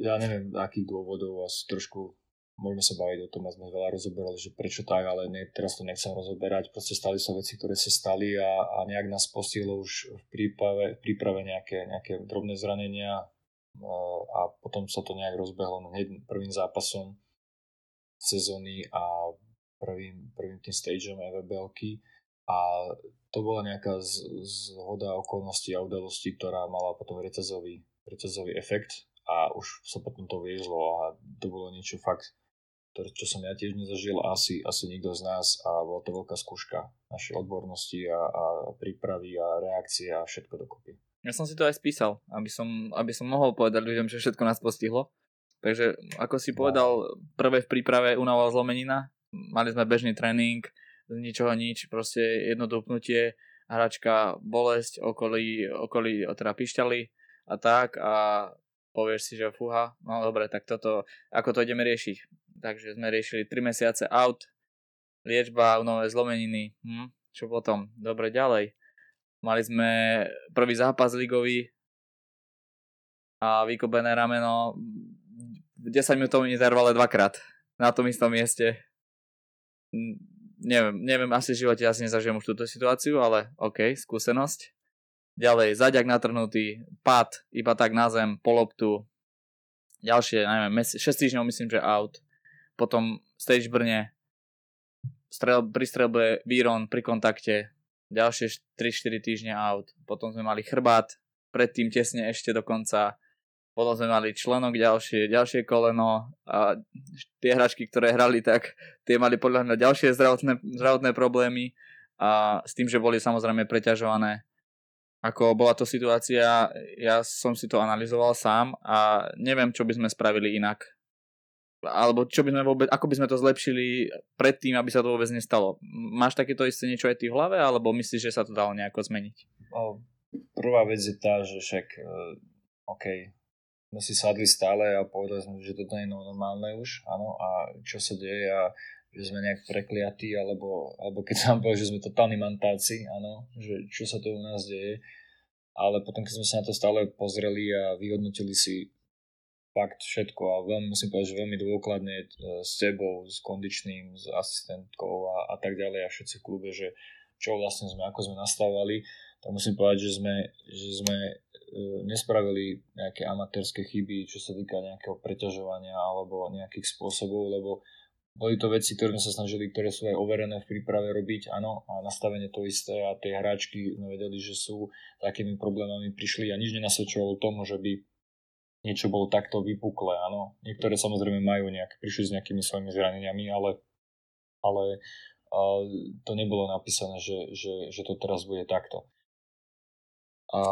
ja neviem, akých dôvodov, asi trošku môžeme sa baviť o tom a sme veľa rozoberali, že prečo tak, ale ne, teraz to nechcem rozoberať. Proste stali sa veci, ktoré sa stali a, a nejak nás postihlo už v príprave, v príprave nejaké, nejaké drobné zranenia a potom sa to nejak rozbehlo hneď prvým zápasom sezóny a prvým, prvým tým stageom EVBLky a to bola nejaká zhoda okolností a udalostí, ktorá mala potom reťazový, reťazový efekt a už sa potom to viezlo a to bolo niečo fakt ktoré, čo som ja tiež nezažil, asi, asi nikto z nás a bola to veľká skúška našej odbornosti a, a prípravy a reakcie a všetko dokopy. Ja som si to aj spísal, aby som, aby som mohol povedať ľuďom, že všetko nás postihlo. Takže ako si no. povedal, prvé v príprave unava zlomenina, mali sme bežný tréning, z ničoho nič, proste jedno dopnutie, hračka, bolesť, okolí, okolí teda pišťali a tak a povieš si, že fúha, no dobre, tak toto, ako to ideme riešiť? takže sme riešili 3 mesiace out, liečba, nové zlomeniny, hm, čo potom, dobre ďalej. Mali sme prvý zápas ligový a vykobené rameno 10 minútovom intervale dvakrát na tom istom mieste. Neviem, neviem, asi v živote asi nezažijem už túto situáciu, ale OK, skúsenosť. Ďalej, zaďak natrhnutý, pad, iba tak na zem, po loptu. Ďalšie, neviem, 6 týždňov myslím, že out potom stage Brne, strel, pri strelbe Víron pri kontakte, ďalšie 3-4 týždne out, potom sme mali chrbát, predtým tesne ešte dokonca, potom sme mali členok ďalšie, ďalšie koleno a tie hračky, ktoré hrali, tak tie mali podľa mňa ďalšie zdravotné, zdravotné problémy a s tým, že boli samozrejme preťažované. Ako bola to situácia, ja som si to analyzoval sám a neviem, čo by sme spravili inak alebo čo by sme vôbec, ako by sme to zlepšili predtým, aby sa to vôbec nestalo. Máš takéto isté niečo aj ty v hlave, alebo myslíš, že sa to dalo nejako zmeniť? No, prvá vec je tá, že však uh, OK, sme si sadli stále a povedali sme, že toto je normálne už, áno, a čo sa deje a že sme nejak prekliatí, alebo, alebo keď sa povedal, že sme totálni mantáci, áno, že čo sa to u nás deje, ale potom, keď sme sa na to stále pozreli a vyhodnotili si fakt všetko a veľmi, musím povedať, že veľmi dôkladne e, s tebou, s kondičným, s asistentkou a, a tak ďalej a všetci v klube, že čo vlastne sme, ako sme nastavovali, tak musím povedať, že sme, že sme e, nespravili nejaké amatérske chyby, čo sa týka nejakého preťažovania alebo nejakých spôsobov, lebo boli to veci, ktoré sme sa snažili, ktoré sú aj overené v príprave robiť, áno, a nastavenie to isté a tie hráčky sme vedeli, že sú takými problémami prišli a nič nenasvedčovalo tomu, že by niečo bolo takto vypuklé, áno. Niektoré samozrejme majú nejak, prišli s nejakými svojimi zraneniami, ale, ale uh, to nebolo napísané, že, že, že to teraz bude takto. A,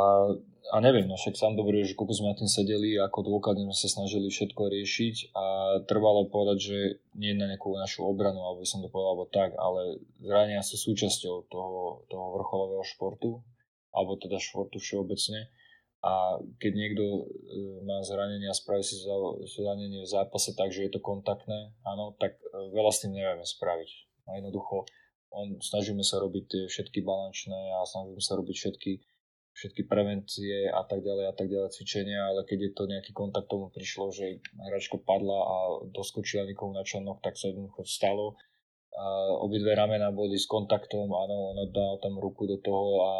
a neviem, no však sám dobre, že koľko sme na tým sedeli, ako dôkladne sme sa snažili všetko riešiť a trvalo povedať, že nie na nejakú našu obranu, alebo som to povedal, alebo tak, ale zranenia sú súčasťou toho, toho vrcholového športu, alebo teda športu všeobecne a keď niekto e, má zranenie a spraví si zranenie v zápase tak, že je to kontaktné, áno, tak e, veľa s tým nevieme spraviť. A jednoducho on, snažíme sa robiť tie všetky balančné a snažíme sa robiť všetky, všetky prevencie a tak ďalej a tak ďalej cvičenia, ale keď je to nejaký kontakt tomu prišlo, že hračka padla a doskočila nikomu na členok, tak sa jednoducho stalo obidve ramena boli s kontaktom, áno, on dal tam ruku do toho a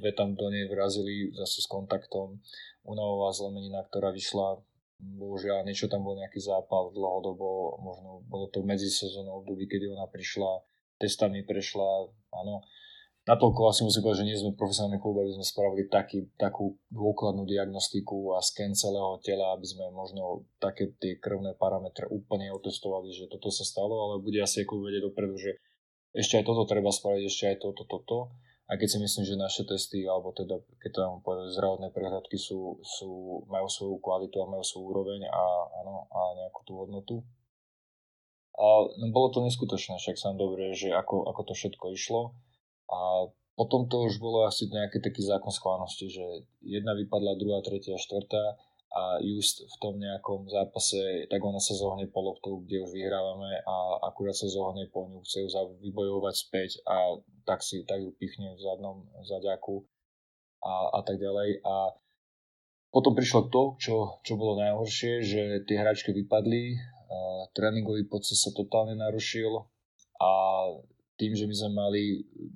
dve tam do nej vrazili zase s kontaktom. Unavová zlomenina, ktorá vyšla, bohužiaľ niečo tam bol nejaký zápal dlhodobo, možno bolo to v medzisezónnom období, keď ona prišla testami prešla, áno. Natoľko asi musím povedať, že nie sme profesionálny klub, aby sme spravili taký, takú dôkladnú diagnostiku a sken celého tela, aby sme možno také tie krvné parametre úplne otestovali, že toto sa stalo, ale bude asi klub vedieť dopredu, že ešte aj toto treba spraviť, ešte aj toto, toto. A keď si myslím, že naše testy, alebo teda, keď to mám povedať, zdravotné prehľadky sú, sú, majú svoju kvalitu a majú svoju úroveň a, áno, a nejakú tú hodnotu. A no, bolo to neskutočné, však sám dobre, že ako, ako to všetko išlo. A potom to už bolo asi nejaký taký zákon schválnosti, že jedna vypadla, druhá, tretia, štvrtá a just v tom nejakom zápase, tak ona sa zohne po loptu, kde už vyhrávame a akurát sa zohne po ňu, chce ju vybojovať späť a tak si tak ju pichne v zadnom zaďaku a, a tak ďalej. A potom prišlo to, čo, čo bolo najhoršie, že tie hráčky vypadli, tréningový proces sa totálne narušil a tým, že my sme mali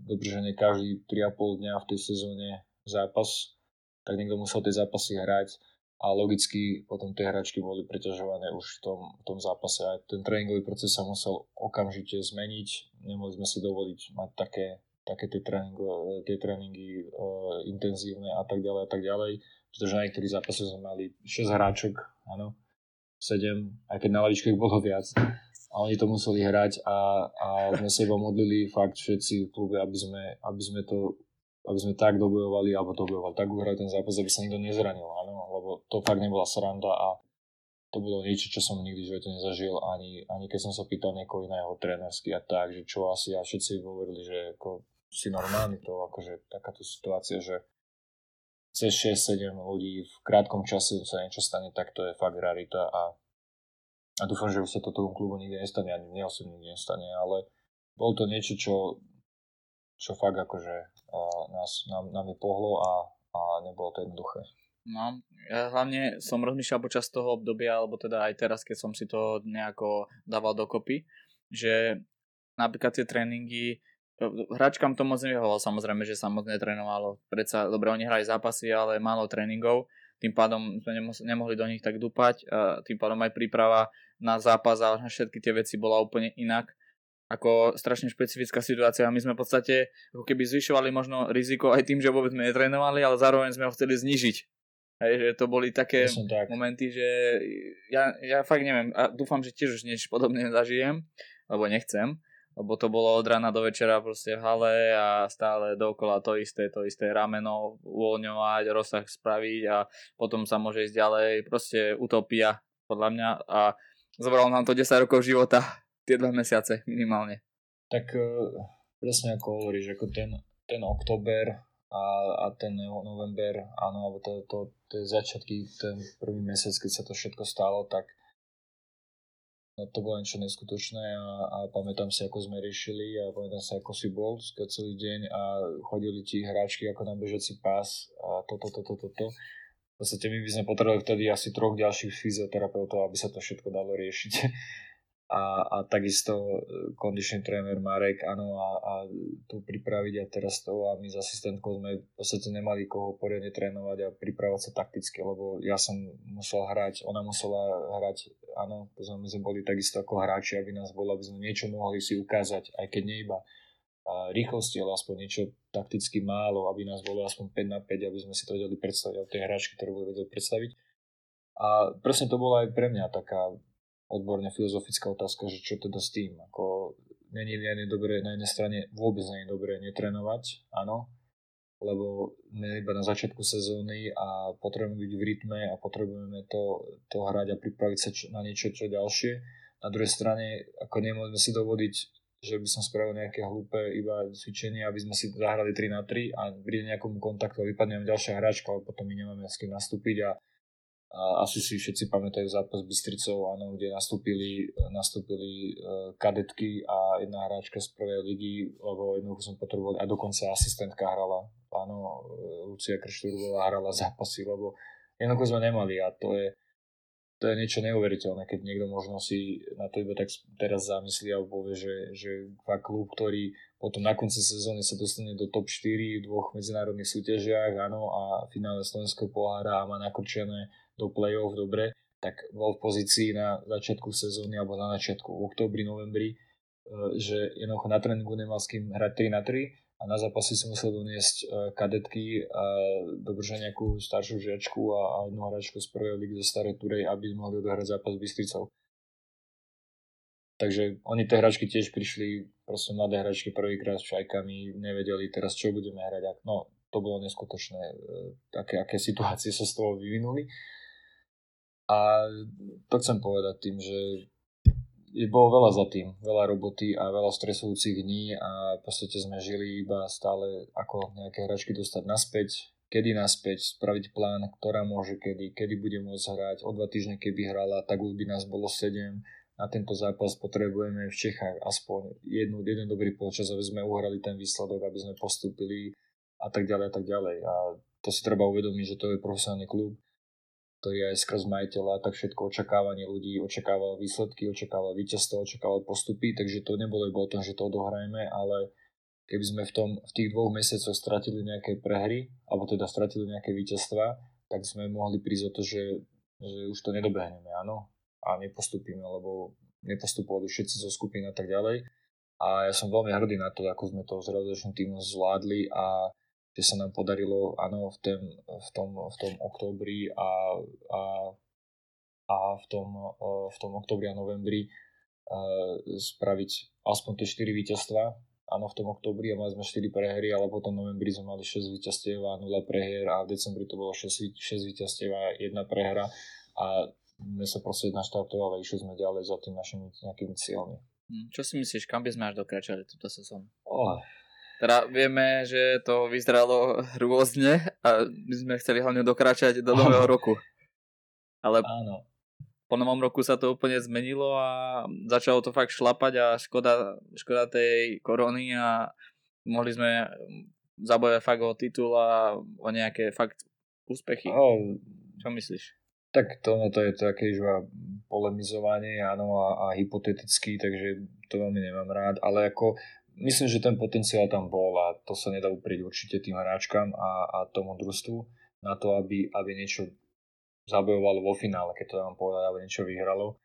dobržene každý 3,5 dňa v tej sezóne zápas, tak niekto musel tie zápasy hrať a logicky potom tie hračky boli preťažované už v tom, v tom zápase a ten tréningový proces sa musel okamžite zmeniť. Nemohli sme si dovoliť mať také, také tie, tréningo, tie tréningy uh, intenzívne a tak ďalej a tak ďalej, pretože na niektorých zápasoch sme mali 6 hráčok, áno, 7, aj keď na lavičke ich bolo viac a oni to museli hrať a, a sme sa iba modlili fakt všetci v klube, aby sme, aby sme to aby sme tak dobojovali, alebo dobojovali, tak uhrali ten zápas, aby sa nikto nezranil, áno, lebo to fakt nebola sranda a to bolo niečo, čo som nikdy v živote nezažil, ani, ani keď som sa pýtal niekoho iného trénersky a tak, že čo asi a všetci hovorili, že ako si normálny to, akože takáto situácia, že cez 6-7 ľudí v krátkom čase sa niečo stane, tak to je fakt rarita a, a dúfam, že už sa to tomu klubu nikdy nestane, ani mne osobne nikdy nestane, ale bolo to niečo, čo, čo fakt akože nás, nám, nám je pohlo a, a nebolo to jednoduché. No, ja hlavne som rozmýšľal počas toho obdobia, alebo teda aj teraz, keď som si to nejako dával dokopy, že napríklad tie tréningy, hračkám to moc nevyhovalo, samozrejme, že sa moc netrénovalo. Predsa, dobre, oni hrali zápasy, ale málo tréningov, tým pádom sme nemohli do nich tak dupať, a tým pádom aj príprava na zápas a na všetky tie veci bola úplne inak ako strašne špecifická situácia. My sme v podstate ako keby zvyšovali možno riziko aj tým, že vôbec sme netrénovali, ale zároveň sme ho chceli znižiť. Hej, že to boli také tak. momenty, že ja, ja fakt neviem a dúfam, že tiež už niečo podobné zažijem, lebo nechcem, lebo to bolo od rána do večera proste v hale a stále dokola to isté, to isté rameno uvoľňovať, rozsah spraviť a potom sa môže ísť ďalej, proste utopia podľa mňa a zobralo nám to 10 rokov života tie dva mesiace minimálne. Tak uh, presne ako hovoríš, ako ten, ten október a, a ten november, áno, alebo to, to, to je začiatky, ten prvý mesiac, keď sa to všetko stalo, tak no, to bolo niečo neskutočné a, a pamätám si, ako sme riešili a pamätám si, ako si bol celý deň a chodili ti hráčky ako na bežací pás a toto, toto, toto. V podstate my by sme potrebovali vtedy asi troch ďalších fyzioterapeutov, aby sa to všetko dalo riešiť *laughs* a, a takisto e, kondičný tréner Marek, áno, a, a tu pripraviť a teraz to a my s asistentkou sme v podstate nemali koho poriadne trénovať a pripravať sa takticky, lebo ja som musel hrať, ona musela hrať, áno, my sme boli takisto ako hráči, aby nás bolo, aby sme niečo mohli si ukázať, aj keď nie iba rýchlosti, ale aspoň niečo takticky málo, aby nás bolo aspoň 5 na 5, aby sme si to vedeli predstaviť, alebo tie hráčky, ktoré budú vedieť predstaviť. A presne to bola aj pre mňa taká odborne filozofická otázka, že čo teda s tým. Ako, není ani dobre, na jednej strane vôbec je dobré netrénovať, áno, lebo sme iba na začiatku sezóny a potrebujeme byť v rytme a potrebujeme to, to hrať a pripraviť sa na niečo čo ďalšie. Na druhej strane, ako nemôžeme si dovodiť, že by som spravil nejaké hlúpe iba cvičenie, aby sme si zahrali 3 na 3 a príde nejakomu kontaktu a vypadne ďalšia hráčka, ale potom my nemáme s kým nastúpiť a asi si všetci pamätajú zápas Bystricov, áno, kde nastúpili, nastúpili uh, kadetky a jedna hráčka z prvej ligy, lebo jednoducho som potreboval, a dokonca asistentka hrala, áno, Lucia Krštúrová hrala zápasy, lebo jednoducho sme nemali a to je, to je niečo neuveriteľné, keď niekto možno si na to iba tak teraz zamyslí a povie, že, že klub, ktorý potom na konci sezóny sa dostane do top 4 v dvoch medzinárodných súťažiach, áno, a finále slovenského pohára a má nakočené do play-off dobre, tak bol v pozícii na začiatku sezóny alebo na začiatku oktobri, novembri že jednoducho na tréningu nemal s kým hrať 3 na 3 a na zápasy si musel doniesť e, kadetky a dobržať nejakú staršiu žiačku a, a jednu hračku z prvej ligy zo Starej Turej, aby mohli odohrať zápas s Bystricou. Takže oni tie hračky tiež prišli, proste mladé hračky prvýkrát s šajkami, nevedeli teraz, čo budeme hrať. No, to bolo neskutočné, e, aké, aké situácie sa z toho vyvinuli. A to chcem povedať tým, že je, bolo veľa za tým, veľa roboty a veľa stresujúcich dní a v podstate sme žili iba stále ako nejaké hračky dostať naspäť, kedy naspäť, spraviť plán, ktorá môže kedy, kedy bude môcť hrať. O dva týždne keby hrala, tak už by nás bolo 7. Na tento zápas potrebujeme v Čechách aspoň jednu, jeden dobrý počas, aby sme uhrali ten výsledok, aby sme postúpili a tak ďalej a tak ďalej. A to si treba uvedomiť, že to je profesionálny klub ktorý aj skrz majiteľa, tak všetko očakávanie ľudí očakával výsledky, očakával víťazstvo, očakával postupy, takže to nebolo iba o tom, že to odohrajeme, ale keby sme v, tom, v tých dvoch mesiacoch stratili nejaké prehry, alebo teda stratili nejaké víťazstva, tak sme mohli prísť o to, že, že už to nedobehneme, áno, a nepostupíme, lebo nepostupovali všetci zo skupín a tak ďalej. A ja som veľmi hrdý na to, ako sme to s realizačným týmom zvládli a že sa nám podarilo áno, v, ten, v, tom, v tom októbri a, a, a v, tom, v tom októbri a novembri spraviť aspoň tie 4 víťazstva áno, v tom októbri a mali sme 4 prehry, ale potom v novembri sme mali 6 víťazstiev a 0 prehier a v decembri to bolo 6, 6 víťazstiev a 1 prehra a my sa proste naštartovali a išli sme ďalej za tým našimi nejakými cieľmi. Hm, čo si myslíš, kam by sme až dokračali túto sezónu? Oh, teda vieme, že to vyzeralo *laughs* rôzne a my sme chceli hlavne dokračať do nového roku. Ale Áno. po novom roku sa to úplne zmenilo a začalo to fakt šlapať a škoda, škoda tej korony a mohli sme zabojať fakt o titul a o nejaké fakt úspechy. Oh, Čo myslíš? Tak to, no to je také iba polemizovanie, áno, a, a hypoteticky, takže to veľmi nemám rád, ale ako myslím, že ten potenciál tam bol a to sa nedá uprieť určite tým hráčkam a, a tomu družstvu na to, aby, aby niečo zabojovalo vo finále, keď to dám povedať, aby niečo vyhralo.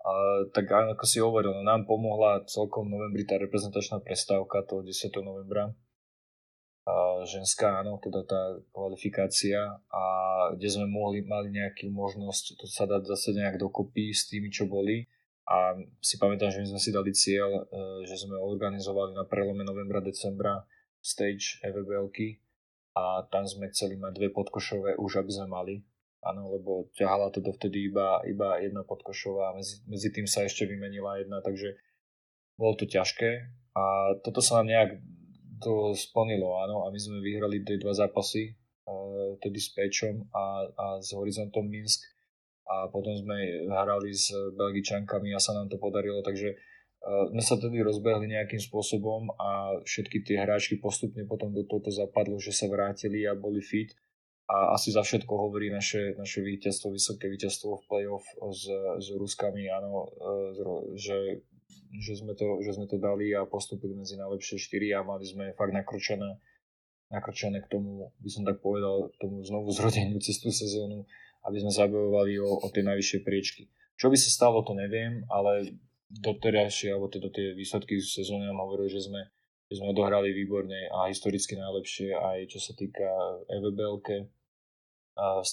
A, tak ako si hovoril, no nám pomohla celkom novembri tá reprezentačná prestávka toho 10. novembra. A ženská, áno, teda tá kvalifikácia a kde sme mohli, mali nejakú možnosť to sa dať zase nejak dokopy s tými, čo boli a si pamätám, že my sme si dali cieľ, e, že sme organizovali na prelome novembra, decembra stage EVBLky a tam sme chceli mať dve podkošové už, aby sme mali. Áno, lebo ťahala to dovtedy iba, iba jedna podkošová, medzi, medzi tým sa ešte vymenila jedna, takže bolo to ťažké a toto sa nám nejak to splnilo, áno, a my sme vyhrali tie dva zápasy, uh, tedy s Pečom a, a s Horizontom Minsk a potom sme hrali s Belgičankami a sa nám to podarilo, takže uh, sme sa tedy rozbehli nejakým spôsobom a všetky tie hráčky postupne potom do tohoto zapadlo, že sa vrátili a boli fit. A asi za všetko hovorí naše, naše víťazstvo, vysoké víťazstvo v play-off s, s Ruskami, áno, uh, že, že, sme to, že sme to dali a postupili medzi najlepšie 4 a mali sme fakt nakročené, nakročené k tomu, by som tak povedal, tomu znovu zrodeniu cez tú sezónu aby sme zabojovali o, o tie najvyššie priečky. Čo by sa stalo, to neviem, ale doterajšie, alebo teda tie výsledky z sezóny nám hovorili, že sme, že sme odohrali výborne a historicky najlepšie aj čo sa týka EVBLke. A e,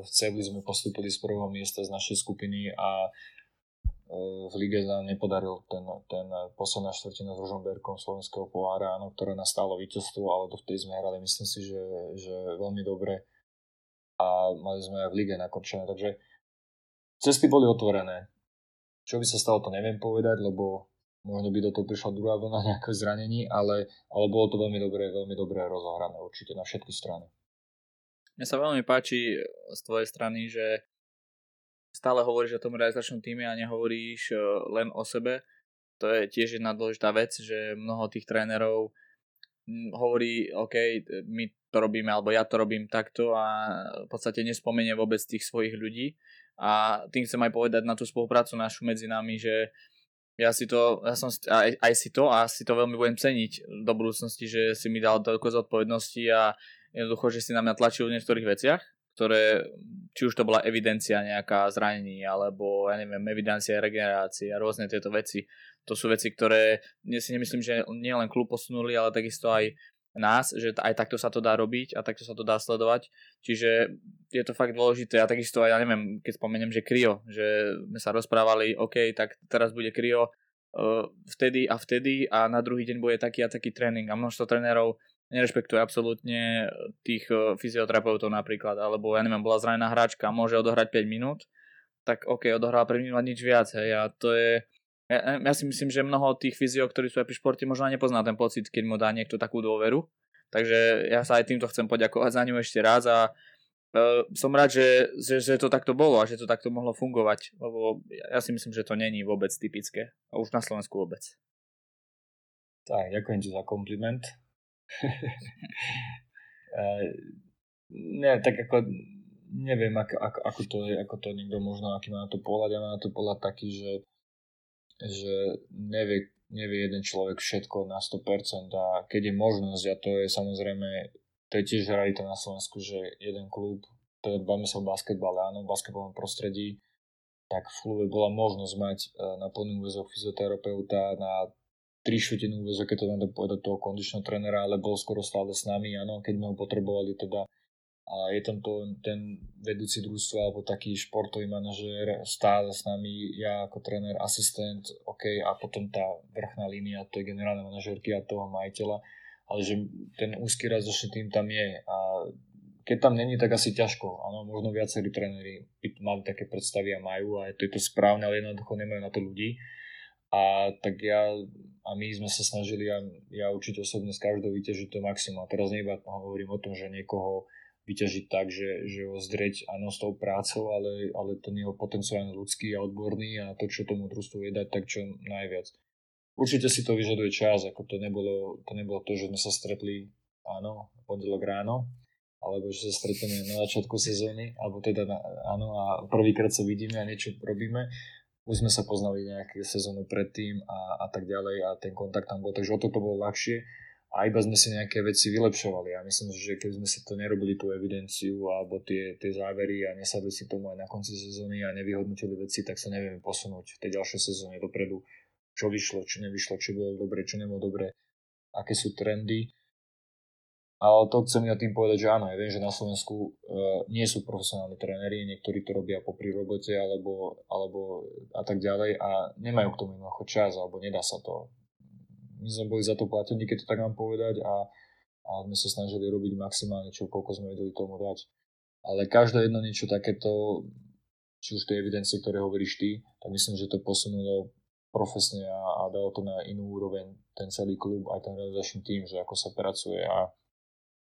v Cebli sme postupili z prvého miesta z našej skupiny a e, v lige nám nepodaril ten, ten posledná štvrtina s Ružomberkom slovenského pohára, áno, ktoré nás stálo víťazstvo, ale dovtedy sme hrali, myslím si, že, že veľmi dobre a mali sme aj v lige nakončené, takže cesty boli otvorené. Čo by sa stalo, to neviem povedať, lebo možno by do toho prišla druhá vlna nejaké zranení, ale, ale bolo to veľmi dobré, veľmi dobré rozohrané určite na všetky strany. Mne sa veľmi páči z tvojej strany, že stále hovoríš o tom realizačnom týme a nehovoríš e, len o sebe. To je tiež jedna dôležitá vec, že mnoho tých trénerov hovorí, OK, my to robíme, alebo ja to robím takto a v podstate nespomenie vôbec tých svojich ľudí. A tým chcem aj povedať na tú spoluprácu našu medzi nami, že ja si to, ja som aj, aj si to a si to veľmi budem ceniť do budúcnosti, že si mi dal toľko zodpovednosti a jednoducho, že si na mňa tlačil v niektorých veciach ktoré, či už to bola evidencia nejaká zranení, alebo ja neviem, evidencia regenerácie a rôzne tieto veci. To sú veci, ktoré ja si nemyslím, že nielen klub posunuli, ale takisto aj nás, že aj takto sa to dá robiť a takto sa to dá sledovať. Čiže je to fakt dôležité a takisto aj, ja neviem, keď spomeniem, že Krio, že sme sa rozprávali, OK, tak teraz bude Krio uh, vtedy a vtedy a na druhý deň bude taký a taký tréning a množstvo trénerov nerešpektuje absolútne tých uh, fyzioterapeutov napríklad, alebo ja neviem, bola zranená hráčka, môže odohrať 5 minút, tak OK, odohrala 5 minút nič viac, hej, a to je, ja, ja si myslím, že mnoho tých fyzio, ktorí sú aj pri športe, možno nepozná ten pocit, keď mu dá niekto takú dôveru. Takže ja sa aj týmto chcem poďakovať za ňu ešte raz a uh, som rád, že, že, že to takto bolo a že to takto mohlo fungovať, lebo ja si myslím, že to není vôbec typické a už na Slovensku vôbec. Tak, ďakujem ti za kompliment. Ne, tak ako neviem, ako, ako, ako, to je, ako to niekto možno, aký má na to pohľad. Ja mám na to pohľad taký, že že nevie, nevie jeden človek všetko na 100% a keď je možnosť, a to je samozrejme, to je tiež realita na Slovensku, že jeden klub, je, bavíme sa o basketbale, áno, v basketbalnom prostredí, tak v klube bola možnosť mať e, na plný úvezok fyzioterapeuta, na tri šutinu úvezok, keď to mám povedať toho kondičného trénera, ale bol skoro stále s nami, áno, keď sme ho potrebovali teda a je tam to, ten vedúci družstva alebo taký športový manažér stále s nami, ja ako tréner, asistent, OK, a potom tá vrchná línia, to je generálna manažérky a toho majiteľa, ale že ten úzky razočný tým tam je a keď tam není, tak asi ťažko. Áno, možno viacerí tréneri mali také predstavy a majú a to je to správne, ale jednoducho nemajú na to ľudí. A tak ja a my sme sa snažili a ja určite osobne z každého vyťažiť to maximum. A teraz neiba hovorím o tom, že niekoho vyťažiť tak, že, že ho zdreť áno s tou prácou, ale, ale ten jeho potenciál ľudský a odborný a to, čo tomu družstvu je dať, tak čo najviac. Určite si to vyžaduje čas, ako to nebolo, to nebolo to, že sme sa stretli áno, pondelok ráno, alebo že sa stretneme na začiatku sezóny, alebo teda na, áno a prvýkrát sa vidíme a niečo robíme. Už sme sa poznali nejaké sezónu predtým a, a tak ďalej a ten kontakt tam bol, takže o toto bolo ľahšie a iba sme si nejaké veci vylepšovali. A myslím, že keby sme si to nerobili tú evidenciu alebo tie, tie závery a nesadli si tomu aj na konci sezóny a nevyhodnotili veci, tak sa nevieme posunúť v tej ďalšej sezóne dopredu, čo vyšlo, čo nevyšlo, čo bolo dobre, čo nebolo dobre, aké sú trendy. Ale to chcem ja tým povedať, že áno, ja viem, že na Slovensku e, nie sú profesionálni tréneri, niektorí to robia popri robote alebo, alebo a tak ďalej a nemajú k tomu jednoducho čas alebo nedá sa to my sme boli za to platení, keď to tak mám povedať a, a sme sa snažili robiť maximálne, čo koľko sme vedeli tomu dať. Ale každé jedno niečo takéto, či už tej evidencie, ktoré hovoríš ty, tak myslím, že to posunulo profesne a, a dalo to na inú úroveň ten celý klub, aj ten realizačný tým, že ako sa pracuje a,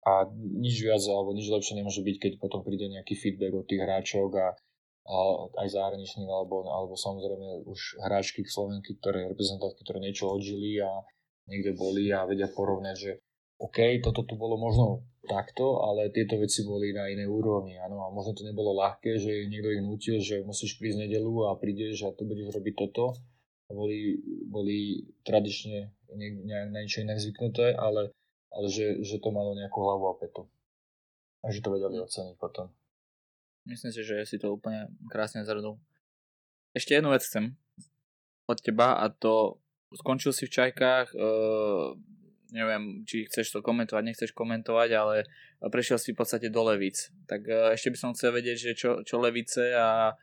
a nič viac alebo nič lepšie nemôže byť, keď potom príde nejaký feedback od tých hráčok a, a aj zahraničných alebo, alebo samozrejme už hráčky Slovenky, ktoré reprezentantky, ktoré niečo odžili a, niekde boli a vedia porovnať, že OK, toto tu bolo možno takto, ale tieto veci boli na inej úrovni. Áno, a možno to nebolo ľahké, že niekto ich nutil, že musíš prísť nedelu a prídeš a tu budeš robiť toto. Boli, boli tradične na niečo iné zvyknuté, ale, ale že, že to malo nejakú hlavu a petu. A že to vedeli oceniť potom. Myslím si, že si to úplne krásne zhrnul. Ešte jednu vec chcem od teba a to skončil si v Čajkách, uh, neviem, či chceš to komentovať, nechceš komentovať, ale prešiel si v podstate do Levic. Tak uh, ešte by som chcel vedieť, že čo, čo Levice a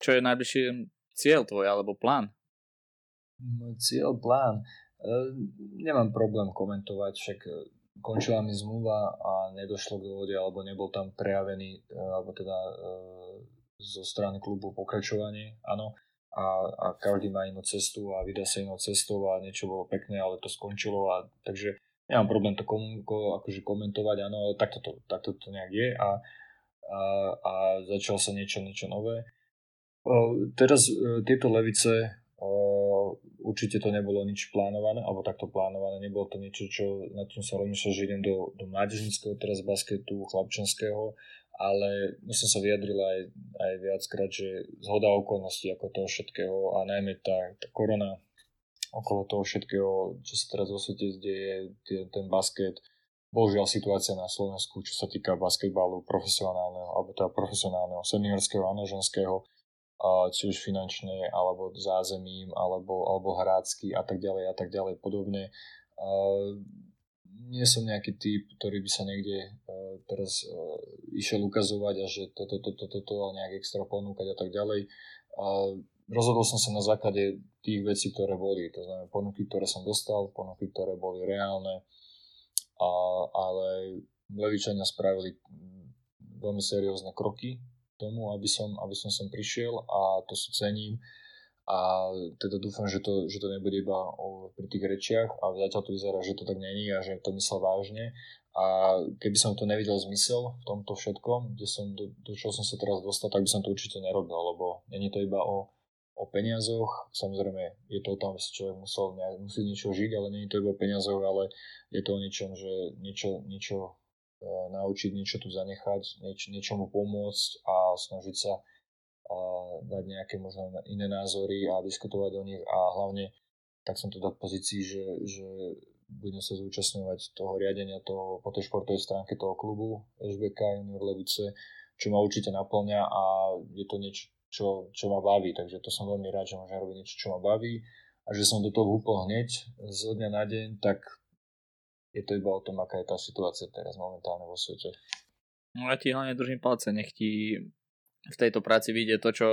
čo je najbližší cieľ tvoj alebo plán? Môj cieľ, plán? Uh, nemám problém komentovať, však končila mi zmluva a nedošlo k dohode, alebo nebol tam prejavený, alebo teda zo strany klubu pokračovanie, áno a, a každý má inú cestu a vydá sa inou cestou a niečo bolo pekné, ale to skončilo a takže nemám problém to komuniko, akože komentovať, áno, ale takto to, takto to nejak je a, a, a začalo sa niečo, niečo nové. O, teraz e, tieto levice určite to nebolo nič plánované, alebo takto plánované, nebolo to niečo, čo, nad tým sa rozmýšľal, že idem do, do mládežnického teraz basketu, chlapčenského ale som sa vyjadril aj, aj viackrát, že zhoda okolností ako toho všetkého a najmä tá, tá korona okolo toho všetkého, čo sa teraz vo svete deje, ten basket, bohužiaľ situácia na Slovensku, čo sa týka basketbalu profesionálneho, alebo teda profesionálneho, seniorského, áno, ženského, či už finančne, alebo zázemím, alebo, alebo hrácky a tak ďalej a tak ďalej podobne. Nie som nejaký typ, ktorý by sa niekde e, teraz e, išiel ukazovať a že toto, toto, toto, toto nejak extra ponúkať a tak ďalej. Rozhodol som sa na základe tých vecí, ktoré boli, to znamená ponuky, ktoré som dostal, ponuky, ktoré boli reálne, a, ale Levičania spravili veľmi seriózne kroky tomu, aby som, aby som sem prišiel a to si cením. A teda dúfam, že to, že to nebude iba o, pri tých rečiach a zatiaľ to vyzerá, že to tak není a že to myslel vážne. A keby som to nevidel zmysel v tomto všetkom, kde som, do, do čoho som sa teraz dostal, tak by som to určite nerobil, lebo není to iba o, o peniazoch, samozrejme je to o tom, že človek musel musí niečo žiť, ale nie je to iba o peniazoch, ale je to o niečom, že niečo, niečo naučiť, niečo tu zanechať, nieč, niečomu pomôcť a snažiť sa a dať nejaké možno iné názory a diskutovať o nich. A hlavne tak som teda v pozícii, že, že budem sa zúčastňovať toho riadenia toho, po tej športovej stránke toho klubu SBK Junior Levice, čo ma určite naplňa a je to niečo, čo, čo ma baví, takže to som veľmi rád, že môžem robiť niečo, čo ma baví a že som do toho vúpol hneď z dňa na deň, tak je to iba o tom, aká je tá situácia teraz momentálne vo svete. No ja ti hlavne držím palce, nech ti v tejto práci vyjde to, čo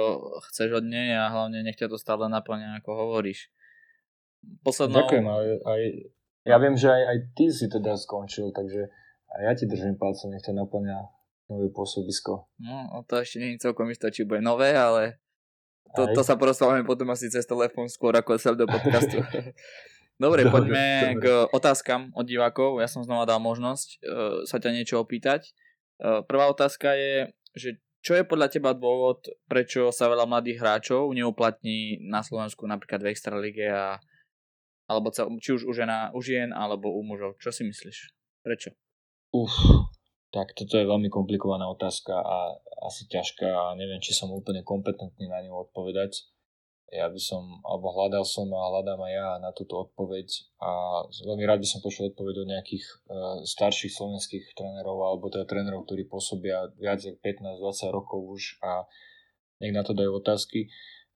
chceš od nej a hlavne nech ťa to stále naplňa, ako hovoríš. Poslednou... Ďakujem, ale aj, ja viem, že aj, aj ty si teda skončil, takže aj ja ti držím palce, nech ťa naplňa nové pôsobisko. No, to ešte nie je celkom isté, či bude nové, ale to, to sa porozprávame potom asi cez telefón skôr ako sa do podcastu. *laughs* Dobre, *laughs* dobre, poďme dobre. k otázkam od divákov. Ja som znova dal možnosť uh, sa ťa niečo opýtať. Uh, prvá otázka je, že čo je podľa teba dôvod, prečo sa veľa mladých hráčov neuplatní na Slovensku napríklad v Extralige a alebo či už u, žena, u žien alebo u mužov? Čo si myslíš? Prečo? Uf, tak toto je veľmi komplikovaná otázka a asi ťažká a neviem, či som úplne kompetentný na ňu odpovedať ja by som, alebo hľadal som a hľadám aj ja na túto odpoveď a veľmi rád by som počul odpoveď od nejakých uh, starších slovenských trénerov alebo teda trénerov, ktorí pôsobia viac ako 15-20 rokov už a nech na to dajú otázky.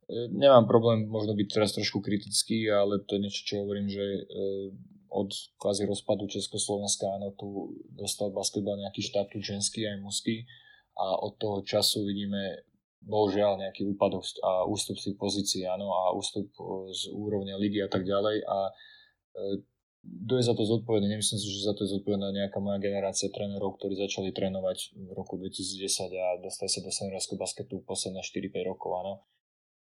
Uh, nemám problém možno byť teraz trošku kritický, ale to je niečo, čo hovorím, že uh, od kvázi rozpadu Československa áno, tu dostal basketbal nejaký štátu ženský aj mužský a od toho času vidíme bohužiaľ nejaký úpadok a ústup z tých pozícií, áno, a ústup z úrovne ligy a tak ďalej a e, kto je za to zodpovedný? Nemyslím si, že za to je zodpovedná nejaká moja generácia trénerov, ktorí začali trénovať v roku 2010 a dostali sa do seniorského basketu posledné 4-5 rokov, áno.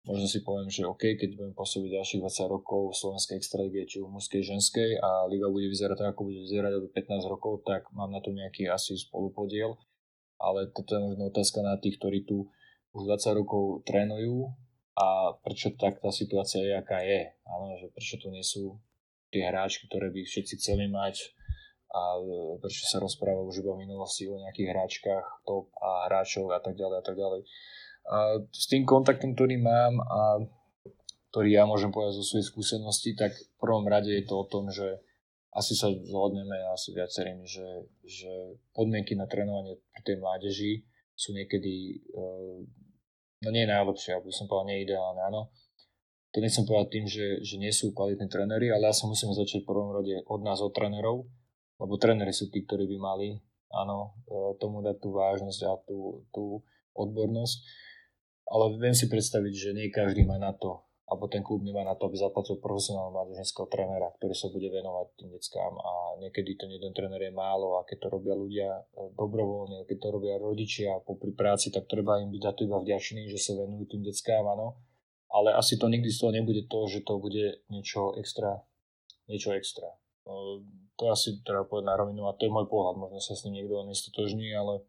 Možno si poviem, že OK, keď budem pôsobiť ďalších 20 rokov v slovenskej extralíge, či v mužskej, ženskej a liga bude vyzerať tak, ako bude vyzerať od 15 rokov, tak mám na to nejaký asi spolupodiel. Ale toto je možno otázka na tých, ktorí tu už 20 rokov trénujú a prečo tak tá situácia je, aká je. Áno, že prečo tu nie sú tie hráčky, ktoré by všetci chceli mať a prečo sa rozpráva už iba v minulosti o nejakých hráčkach, top a hráčov a tak ďalej a tak ďalej. A s tým kontaktom, ktorý mám a ktorý ja môžem povedať zo svojej skúsenosti, tak v prvom rade je to o tom, že asi sa zhodneme asi viacerými, že, že podmienky na trénovanie pri tej mládeži sú niekedy eh, no nie najlepšie, aby som povedal, nie je ideálne, áno. To nechcem povedať tým, že, že nie sú kvalitní tréneri, ale asi musíme začať v prvom rade od nás, od trénerov, lebo tréneri sú tí, ktorí by mali áno, e, tomu dať tú vážnosť a tú, tú odbornosť. Ale viem si predstaviť, že nie každý má na to alebo ten klub nemá na to, aby zaplatil profesionálneho mládežnického trénera, ktorý sa bude venovať tým deckám a niekedy ten jeden tréner je málo a keď to robia ľudia e, dobrovoľne, keď to robia rodičia popri práci, tak treba im byť za to iba vďačný, že sa venujú tým deckám, áno. Ale asi to nikdy z toho nebude to, že to bude niečo extra, niečo extra. No, to asi treba povedať na rovinu a to je môj pohľad, možno sa s ním niekto nestotožní, ale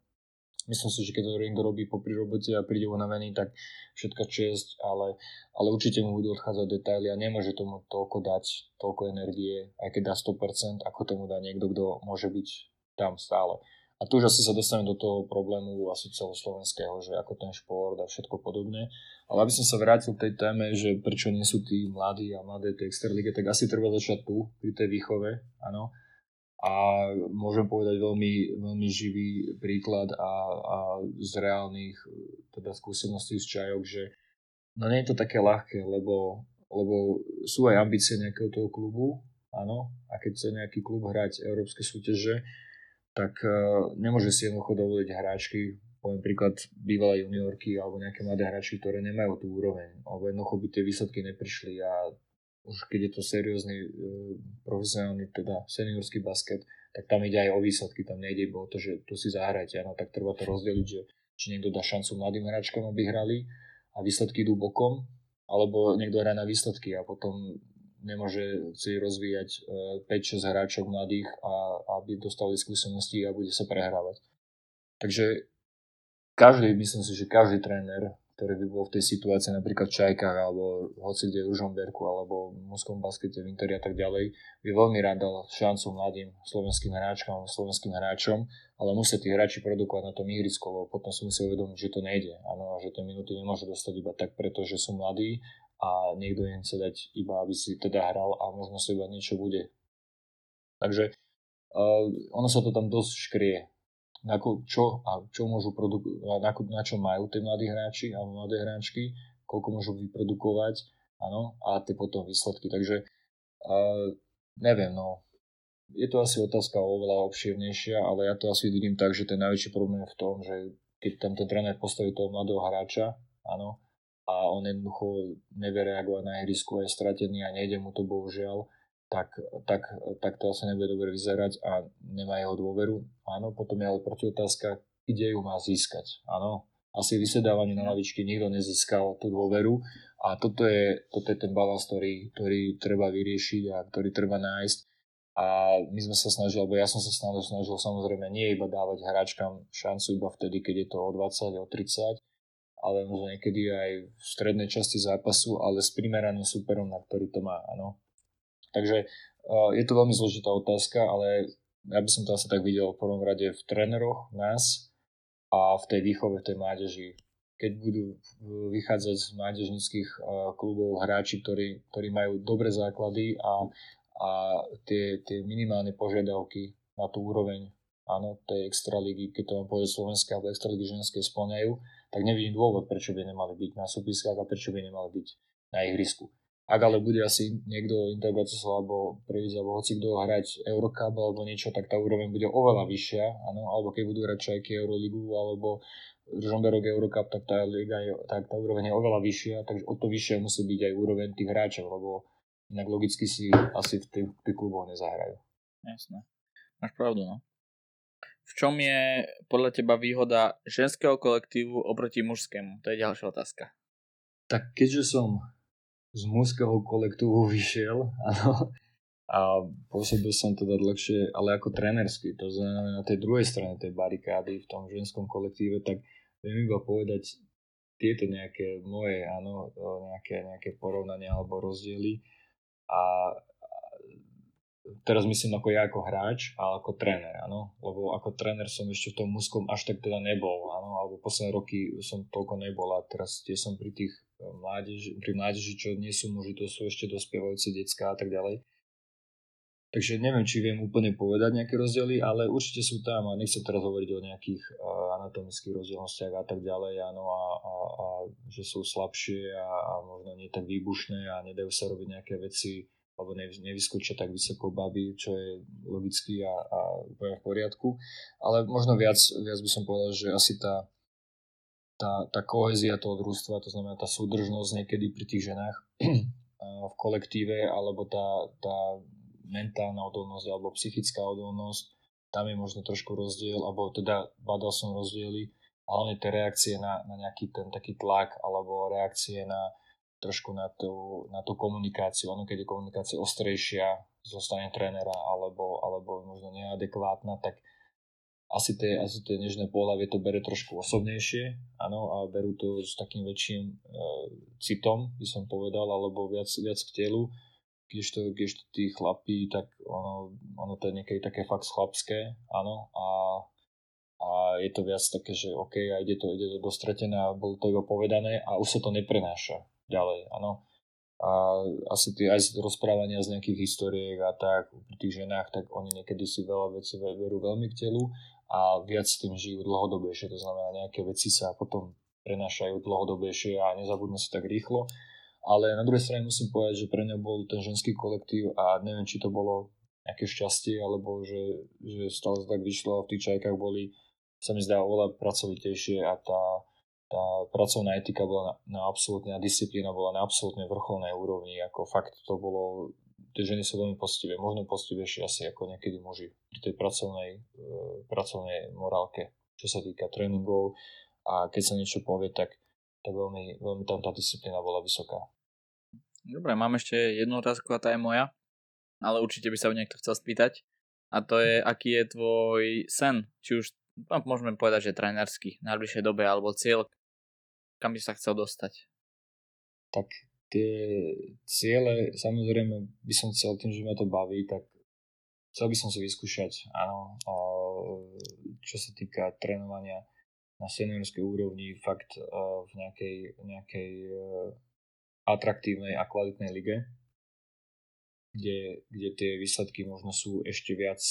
Myslím si, že keď to niekto robí popri robote a príde unavený, tak všetka česť, ale, ale určite mu budú odchádzať detaily a nemôže tomu toľko dať, toľko energie, aj keď dá 100%, ako tomu dá niekto, kto môže byť tam stále. A tu už asi sa dostaneme do toho problému asi celoslovenského, že ako ten šport a všetko podobné. Ale aby som sa vrátil k tej téme, že prečo nie sú tí mladí a mladé tej extralíge, tak asi treba začať tu, pri tej výchove, áno a môžem povedať veľmi, veľmi živý príklad a, a z reálnych teda skúseností z čajok, že no nie je to také ľahké, lebo, lebo sú aj ambície nejakého toho klubu, áno, a keď chce nejaký klub hrať európske súťaže, tak uh, nemôže si jednoducho dovoliť hráčky, poviem príklad bývalé juniorky alebo nejaké mladé hráčky, ktoré nemajú tú úroveň, alebo jednoducho by tie výsledky neprišli a už keď je to seriózny e, profesionálny, teda seniorský basket, tak tam ide aj o výsledky, tam nejde iba o to, že tu si zahrajte, áno, tak treba to rozdeliť, že či niekto dá šancu mladým hráčkom, aby hrali a výsledky idú bokom, alebo niekto hrá na výsledky a potom nemôže si rozvíjať 5-6 e, hráčov mladých a aby dostali skúsenosti a bude sa prehrávať. Takže každý, myslím si, že každý tréner ktorý by bol v tej situácii napríklad v Čajkách alebo hoci kde v Ružomberku alebo v Muskom baskete, v Interi a tak ďalej, by veľmi rád dal šancu mladým slovenským hráčkom, slovenským hráčom, ale musia tí hráči produkovať na tom ihrisku, lebo potom si musia uvedomiť, že to nejde. Áno, že tie minúty nemôžu dostať iba tak, pretože sú mladí a niekto im chce dať iba, aby si teda hral a možno si iba niečo bude. Takže uh, ono sa to tam dosť škrie na čo, a čo môžu produku- na, čo majú tí mladí hráči alebo mladé hráčky, koľko môžu vyprodukovať, áno, a tie potom výsledky. Takže uh, neviem, no, je to asi otázka oveľa obšírnejšia, ale ja to asi vidím tak, že ten najväčší problém je v tom, že keď tam ten tréner postaví toho mladého hráča, áno, a on jednoducho nevie reagovať na ihrisku, je stratený a nejde mu to bohužiaľ, tak, tak, tak to asi nebude dobre vyzerať a nemá jeho dôveru. Áno, potom je ale otázka, kde ju má získať. Áno, asi vysedávanie na lavičky nikto nezískal tú dôveru a toto je, toto je ten balans, ktorý, ktorý treba vyriešiť a ktorý treba nájsť. A my sme sa snažili, alebo ja som sa snažil, snažil samozrejme nie iba dávať hráčkam šancu iba vtedy, keď je to o 20, o 30, ale možno niekedy aj v strednej časti zápasu, ale s primeraným superom, na ktorý to má. Áno. Takže uh, je to veľmi zložitá otázka, ale ja by som to asi tak videl v prvom rade v tréneroch nás a v tej výchove, tej mládeži. Keď budú vychádzať z mládežnických uh, klubov hráči, ktorí, ktorí majú dobré základy a, a tie, tie minimálne požiadavky na tú úroveň áno, tej extraligy, keď to mám povedať slovenské alebo extraligy ženské splňajú, tak nevidím dôvod, prečo by nemali byť na súpiskách a prečo by nemali byť na ihrisku. Ak ale bude asi niekto Inter alebo Previdz alebo hoci kto hrať Eurocup alebo niečo, tak tá úroveň bude oveľa vyššia, áno, alebo keď budú hrať Čajky Euroligu alebo Žomberok Eurocup, tak tá, liga je, tak tá úroveň je oveľa vyššia, takže o to vyššia musí byť aj úroveň tých hráčov, lebo inak logicky si asi v tých, tých kluboch nezahrajú. Jasné. Máš pravdu, no. V čom je podľa teba výhoda ženského kolektívu oproti mužskému? To je ďalšia otázka. Tak keďže som z mužského kolektívu *laughs* vyšiel, áno, a pôsobil som teda dlhšie, ale ako trénersky, to znamená na tej druhej strane tej barikády v tom ženskom kolektíve, tak viem iba povedať tieto nejaké moje, áno, nejaké, nejaké porovnania alebo rozdiely. A teraz myslím ako ja ako hráč a ako tréner, áno, lebo ako tréner som ešte v tom mužskom až tak teda nebol, áno, alebo posledné roky som toľko nebol a teraz tie som pri tých eh, mládeži, pri mládeži, čo nie sú muži, to sú ešte dospievajúce detská a tak ďalej. Takže neviem, či viem úplne povedať nejaké rozdiely, ale určite sú tam a nechcem teraz hovoriť o nejakých uh, anatomických rozdielnostiach a tak ďalej, áno, a, a, a že sú slabšie a, a možno nie tak výbušné a nedajú sa robiť nejaké veci alebo nevyskočia tak vysoko baby, čo je logicky a, a úplne v poriadku. Ale možno viac, viac by som povedal, že asi tá, tá, tá kohezia toho družstva, to znamená tá súdržnosť niekedy pri tých ženách *clears throat* v kolektíve, alebo tá, tá mentálna odolnosť alebo psychická odolnosť, tam je možno trošku rozdiel, alebo teda badal som rozdiely, hlavne tie reakcie na, na nejaký ten taký tlak, alebo reakcie na, trošku na tú, na tú komunikáciu. Ono, keď je komunikácia ostrejšia zo strany trénera alebo, alebo možno neadekvátna, tak asi tie, asi tie nežné pohľavie to bere trošku osobnejšie, áno, a berú to s takým väčším e, citom, by som povedal, alebo viac, viac k telu, kdežto, kdežto tí chlapí, tak ono, ono to je niekedy také fakt chlapské, áno, a, a je to viac také, že OK, a ide to, ide to dostretené a bolo to iba povedané a už sa to neprenáša ďalej, áno. a asi tie aj z rozprávania z nejakých históriek a tak pri tých ženách, tak oni niekedy si veľa vecí verú veľmi k telu a viac s tým žijú dlhodobejšie, to znamená nejaké veci sa potom prenášajú dlhodobejšie a nezabudnú si tak rýchlo. Ale na druhej strane musím povedať, že pre mňa bol ten ženský kolektív a neviem, či to bolo nejaké šťastie, alebo že, že stále tak vyšlo a v tých čajkách boli, sa mi zdá, oveľa pracovitejšie a tá, tá pracovná etika bola na, na absolútne, a disciplína bola na absolútne vrcholnej úrovni, ako fakt to bolo, tie ženy sú veľmi postivé, možno postivejšie asi ako niekedy muži pri tej pracovnej, e, pracovnej morálke, čo sa týka tréningov a keď sa niečo povie, tak, tak veľmi, veľmi tam tá disciplína bola vysoká. Dobre, mám ešte jednu otázku a tá je moja, ale určite by sa ho niekto chcel spýtať. A to je, aký je tvoj sen, či už no, môžeme povedať, že trénerský v najbližšej dobe, alebo cieľ, kam by sa chcel dostať? Tak tie ciele, samozrejme by som chcel tým, že ma to baví, tak chcel by som si vyskúšať, áno, čo sa týka trénovania na seniorskej úrovni, fakt v nejakej, nejakej e, atraktívnej a kvalitnej lige, kde, kde tie výsledky možno sú ešte viac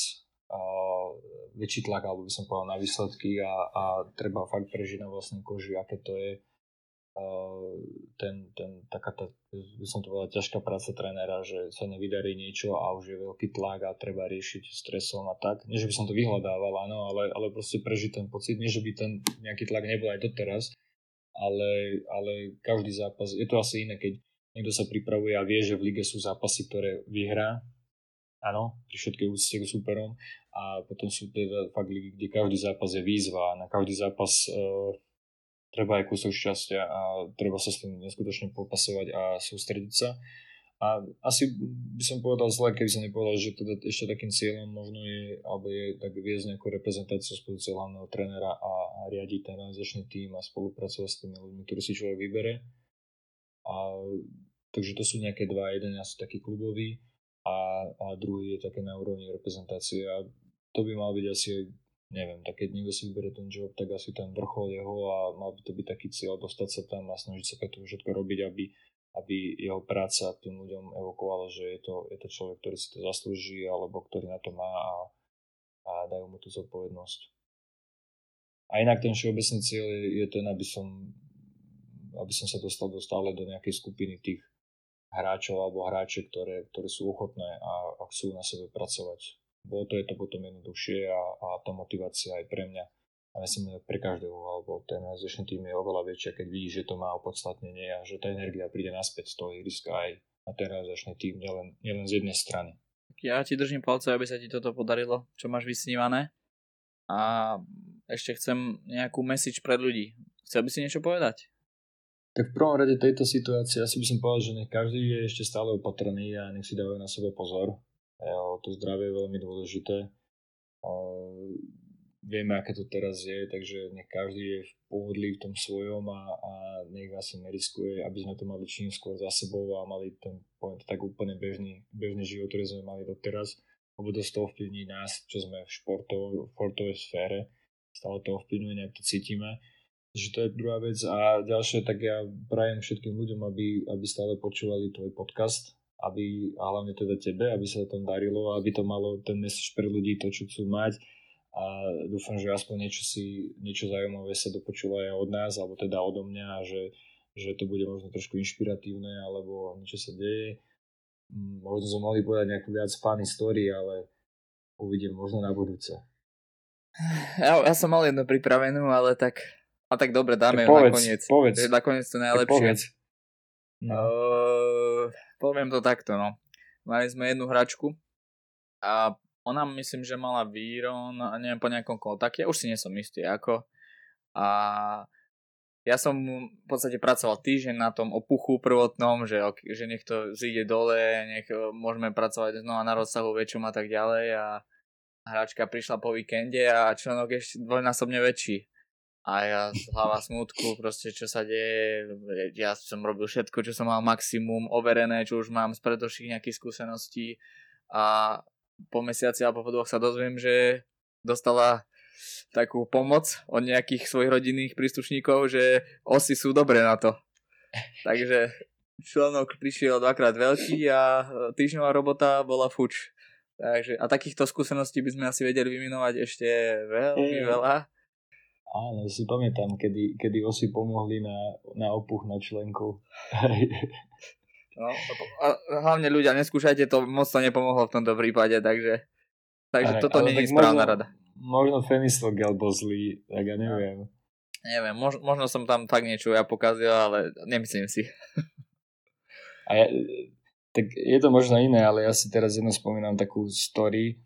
väčší tlak, alebo by som povedal na výsledky a, a treba fakt prežiť na vlastnej koži, aké to je ten, ten, taká tá, by som to povedal, ťažká práca trénera, že sa nevydarí niečo a už je veľký tlak a treba riešiť stresom a tak. Nie, že by som to vyhľadával, áno, ale, ale proste prežiť ten pocit. Nie, že by ten nejaký tlak nebol aj doteraz, ale, ale každý zápas, je to asi iné, keď niekto sa pripravuje a vie, že v lige sú zápasy, ktoré vyhrá, áno, pri všetkej úcte k superom a potom sú teda fakt ligy, kde každý zápas je výzva a na každý zápas uh, treba aj kúsok šťastia a treba sa s tým neskutočne popasovať a sústrediť sa. A asi by som povedal zle, keby som nepovedal, že teda ešte takým cieľom možno je, alebo je tak viesť nejakú reprezentáciu z pozície hlavného trénera a, riadiť ten realizačný tým a spolupracovať s tými ľuďmi, ktorí si človek vybere. A, takže to sú nejaké dva, jeden asi taký klubový a, a druhý je také na úrovni reprezentácie a to by mal byť asi neviem, tak keď niekto si vyberie ten job, tak asi ten vrchol jeho a mal by to byť taký cieľ dostať sa tam a snažiť sa preto všetko robiť, aby, aby jeho práca tým ľuďom evokovala, že je to, je to človek, ktorý si to zaslúži alebo ktorý na to má a, a dajú mu tú zodpovednosť. A inak ten všeobecný cieľ je, je ten, aby som, aby som sa dostal do stále do nejakej skupiny tých hráčov alebo hráče, ktoré, ktoré sú ochotné a, a chcú na sebe pracovať bolo to je to potom jednoduchšie a, a tá motivácia aj pre mňa a myslím, že pre každého, alebo ten organizačný tým je oveľa väčšia, keď vidí, že to má opodstatnenie a že tá energia príde naspäť z toho ihriska aj na ten organizačný tým, nielen, nielen z jednej strany. Ja ti držím palce, aby sa ti toto podarilo, čo máš vysnívané. A ešte chcem nejakú message pre ľudí. Chcel by si niečo povedať? Tak v prvom rade tejto situácii asi by som povedal, že nech každý je ešte stále opatrný a nech si dávajú na sebe pozor to zdravie je veľmi dôležité. Vieme, aké to teraz je, takže nech každý je v pohodlí v tom svojom a, a nech asi neriskuje, aby sme to mali čím skôr za sebou a mali ten poviem, tak úplne bežný, bežný život, ktorý sme mali doteraz, lebo dosť to ovplyvní nás, čo sme v športovej, športovej sfére, stále to ovplyvňuje, nejak to cítime. Takže to je druhá vec. A ďalšie, tak ja prajem všetkým ľuďom, aby, aby stále počúvali tvoj podcast, aby, a hlavne teda tebe, aby sa to tam darilo, aby to malo ten message pre ľudí, to, čo chcú mať a dúfam, že aspoň niečo si, niečo zaujímavé sa dopočúva aj od nás, alebo teda odo mňa a že, že to bude možno trošku inšpiratívne, alebo niečo sa deje. Mm, možno sme mohli povedať nejakú viac funny story, ale uvidím možno na budúce. Ja, ja som mal jednu pripravenú, ale tak, a tak dobre, dáme tak ju povedz, nakoniec. Povedz. nakoniec to najlepšie. Tak povedz. No. Uh, poviem to takto, no. Mali sme jednu hračku a ona myslím, že mala výron, neviem, po nejakom kontakte, ja už si nie som istý ako. A ja som v podstate pracoval týždeň na tom opuchu prvotnom, že, že nech to zíde dole, nech e, môžeme pracovať znova na rozsahu väčšom a tak ďalej a hračka prišla po víkende a členok ešte dvojnásobne väčší a ja hlava smutku, proste čo sa deje, ja som robil všetko, čo som mal maximum, overené, čo už mám z predošlých nejakých skúseností a po mesiaci alebo po dvoch sa dozviem, že dostala takú pomoc od nejakých svojich rodinných príslušníkov, že osy sú dobré na to. *laughs* Takže článok prišiel dvakrát veľký a týždňová robota bola fuč. Takže, a takýchto skúseností by sme asi vedeli vyminovať ešte veľmi veľa. Áno, si pamätám, kedy, kedy osi pomohli na, na opuch na členku. no, a hlavne ľudia, neskúšajte to, moc to nepomohlo v tomto prípade, takže, takže Aj, toto nie je správna možno, rada. Možno Fenisvogel bol zlý, tak ja neviem. Neviem, mož, možno som tam tak niečo ja pokazil, ale nemyslím si. A ja, tak je to možno iné, ale ja si teraz jedno spomínam takú story,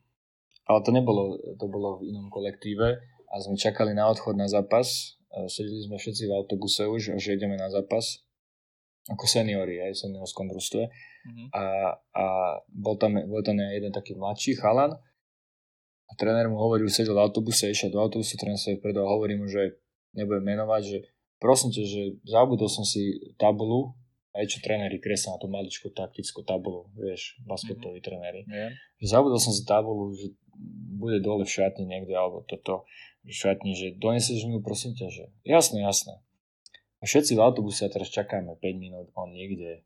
ale to nebolo, to bolo v inom kolektíve a sme čakali na odchod na zápas. Sedeli sme všetci v autobuse už, že ideme na zápas. Ako seniori, aj v seniorskom družstve. Mm-hmm. A, a bol, tam, bol tam jeden taký mladší chalan a tréner mu hovoril, sedel v autobuse, išiel do autobusu, tréner sa vpredu a hovorí mu, že nebudem menovať, že prosím ťa, že zabudol som si tabulu aj čo tréneri kreslia na tú maličkú taktickú tabulu, vieš, basketoví mm-hmm. tréneri. Yeah. Zabudol som si tabulu, že bude dole v šatni niekde, alebo toto šatni, že donesieš mi ju, prosím ťa, že jasné, jasné. A všetci v autobuse a teraz čakáme 5 minút, on niekde,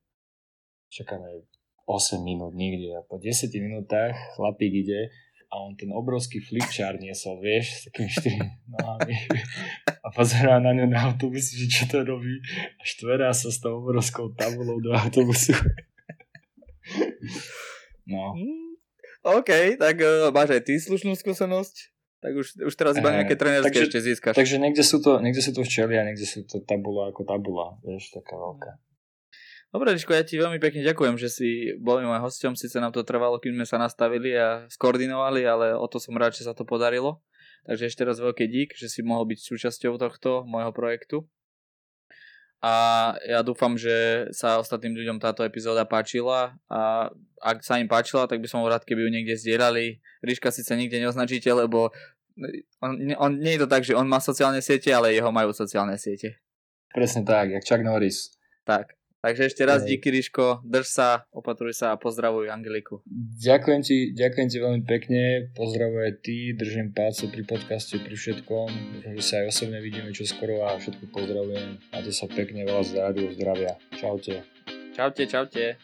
čakáme 8 minút niekde a po 10 minútach chlapík ide a on ten obrovský flipchart niesol, vieš, s takými štyrmi *laughs* nohami a pozerá na ňu na autobus, že čo to robí a štverá sa s tou obrovskou tabulou do autobusu. *laughs* no. Mm, OK, tak uh, máš aj ty slušnú skúsenosť? Tak už, už teraz iba nejaké trénerské takže, ešte získaš. Takže niekde sú to, niekde sú to včeli a niekde sú to tabula ako tabula, vieš, taká veľká. Dobre, Liško, ja ti veľmi pekne ďakujem, že si bol môj hosťom. Sice nám to trvalo, kým sme sa nastavili a skoordinovali, ale o to som rád, že sa to podarilo. Takže ešte raz veľký dík, že si mohol byť súčasťou tohto môjho projektu. A ja dúfam, že sa ostatným ľuďom táto epizóda páčila a ak sa im páčila, tak by som rád, keby ju niekde zdieľali. Ríška síce nikde neoznačíte, lebo on, on, nie je to tak, že on má sociálne siete, ale jeho majú sociálne siete. Presne tak, jak Chuck Norris. Tak. Takže ešte raz díky, Ríško, drž sa, opatruj sa a pozdravuj Angeliku. Ďakujem ti, ďakujem ti veľmi pekne, pozdravuj ty, držím palce pri podcaste, pri všetkom, že sa aj osobne vidíme čo skoro a všetko pozdravujem. Máte sa pekne, veľa zdravia, zdravia. Čaute. Čaute, čaute.